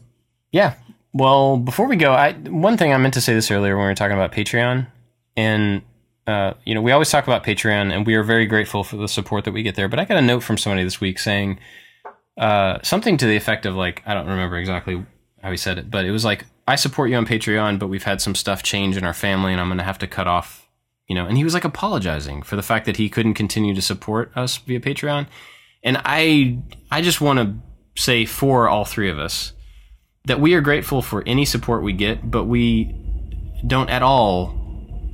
yeah. Well, before we go, I one thing I meant to say this earlier when we were talking about Patreon, and uh, you know, we always talk about Patreon, and we are very grateful for the support that we get there. But I got a note from somebody this week saying uh, something to the effect of like, I don't remember exactly how he said it, but it was like, I support you on Patreon, but we've had some stuff change in our family, and I'm going to have to cut off. You know, and he was like apologizing for the fact that he couldn't continue to support us via Patreon. And I, I just want to say for all three of us that we are grateful for any support we get, but we don't at all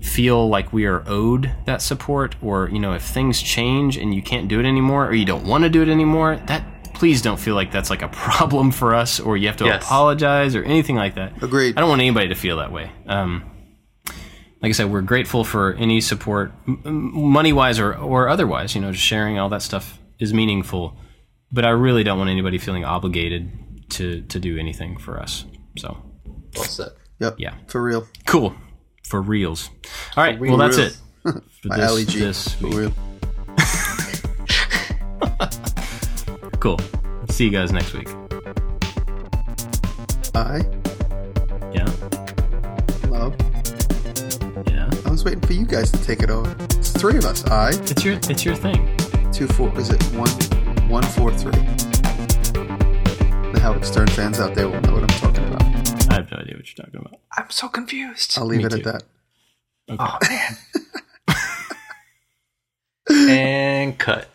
feel like we are owed that support or you know if things change and you can't do it anymore or you don't want to do it anymore that please don't feel like that's like a [laughs] problem for us or you have to Yes. apologize or anything like that Agreed. i don't want anybody to feel that way um, like i said we're grateful for any support money wise or, or otherwise you know just sharing all that stuff is meaningful but i really don't want anybody feeling obligated to to do anything for us so well said. Yep. yeah. For real. Cool. For reals. All right. well, that's it. [laughs] For My this, LEG. this For real. [laughs] Cool. See you guys next week. I Yeah. love. Yeah. I was waiting for you guys to take it over. It's three of us. I It's your it's your thing. two four. Is it one one four three? The Howard Stern fans out there will know what I'm talking about. I have no idea what you're talking about. I'm so confused. I'll leave Me it too. at that. Okay. Oh man. [laughs] [laughs] and cut.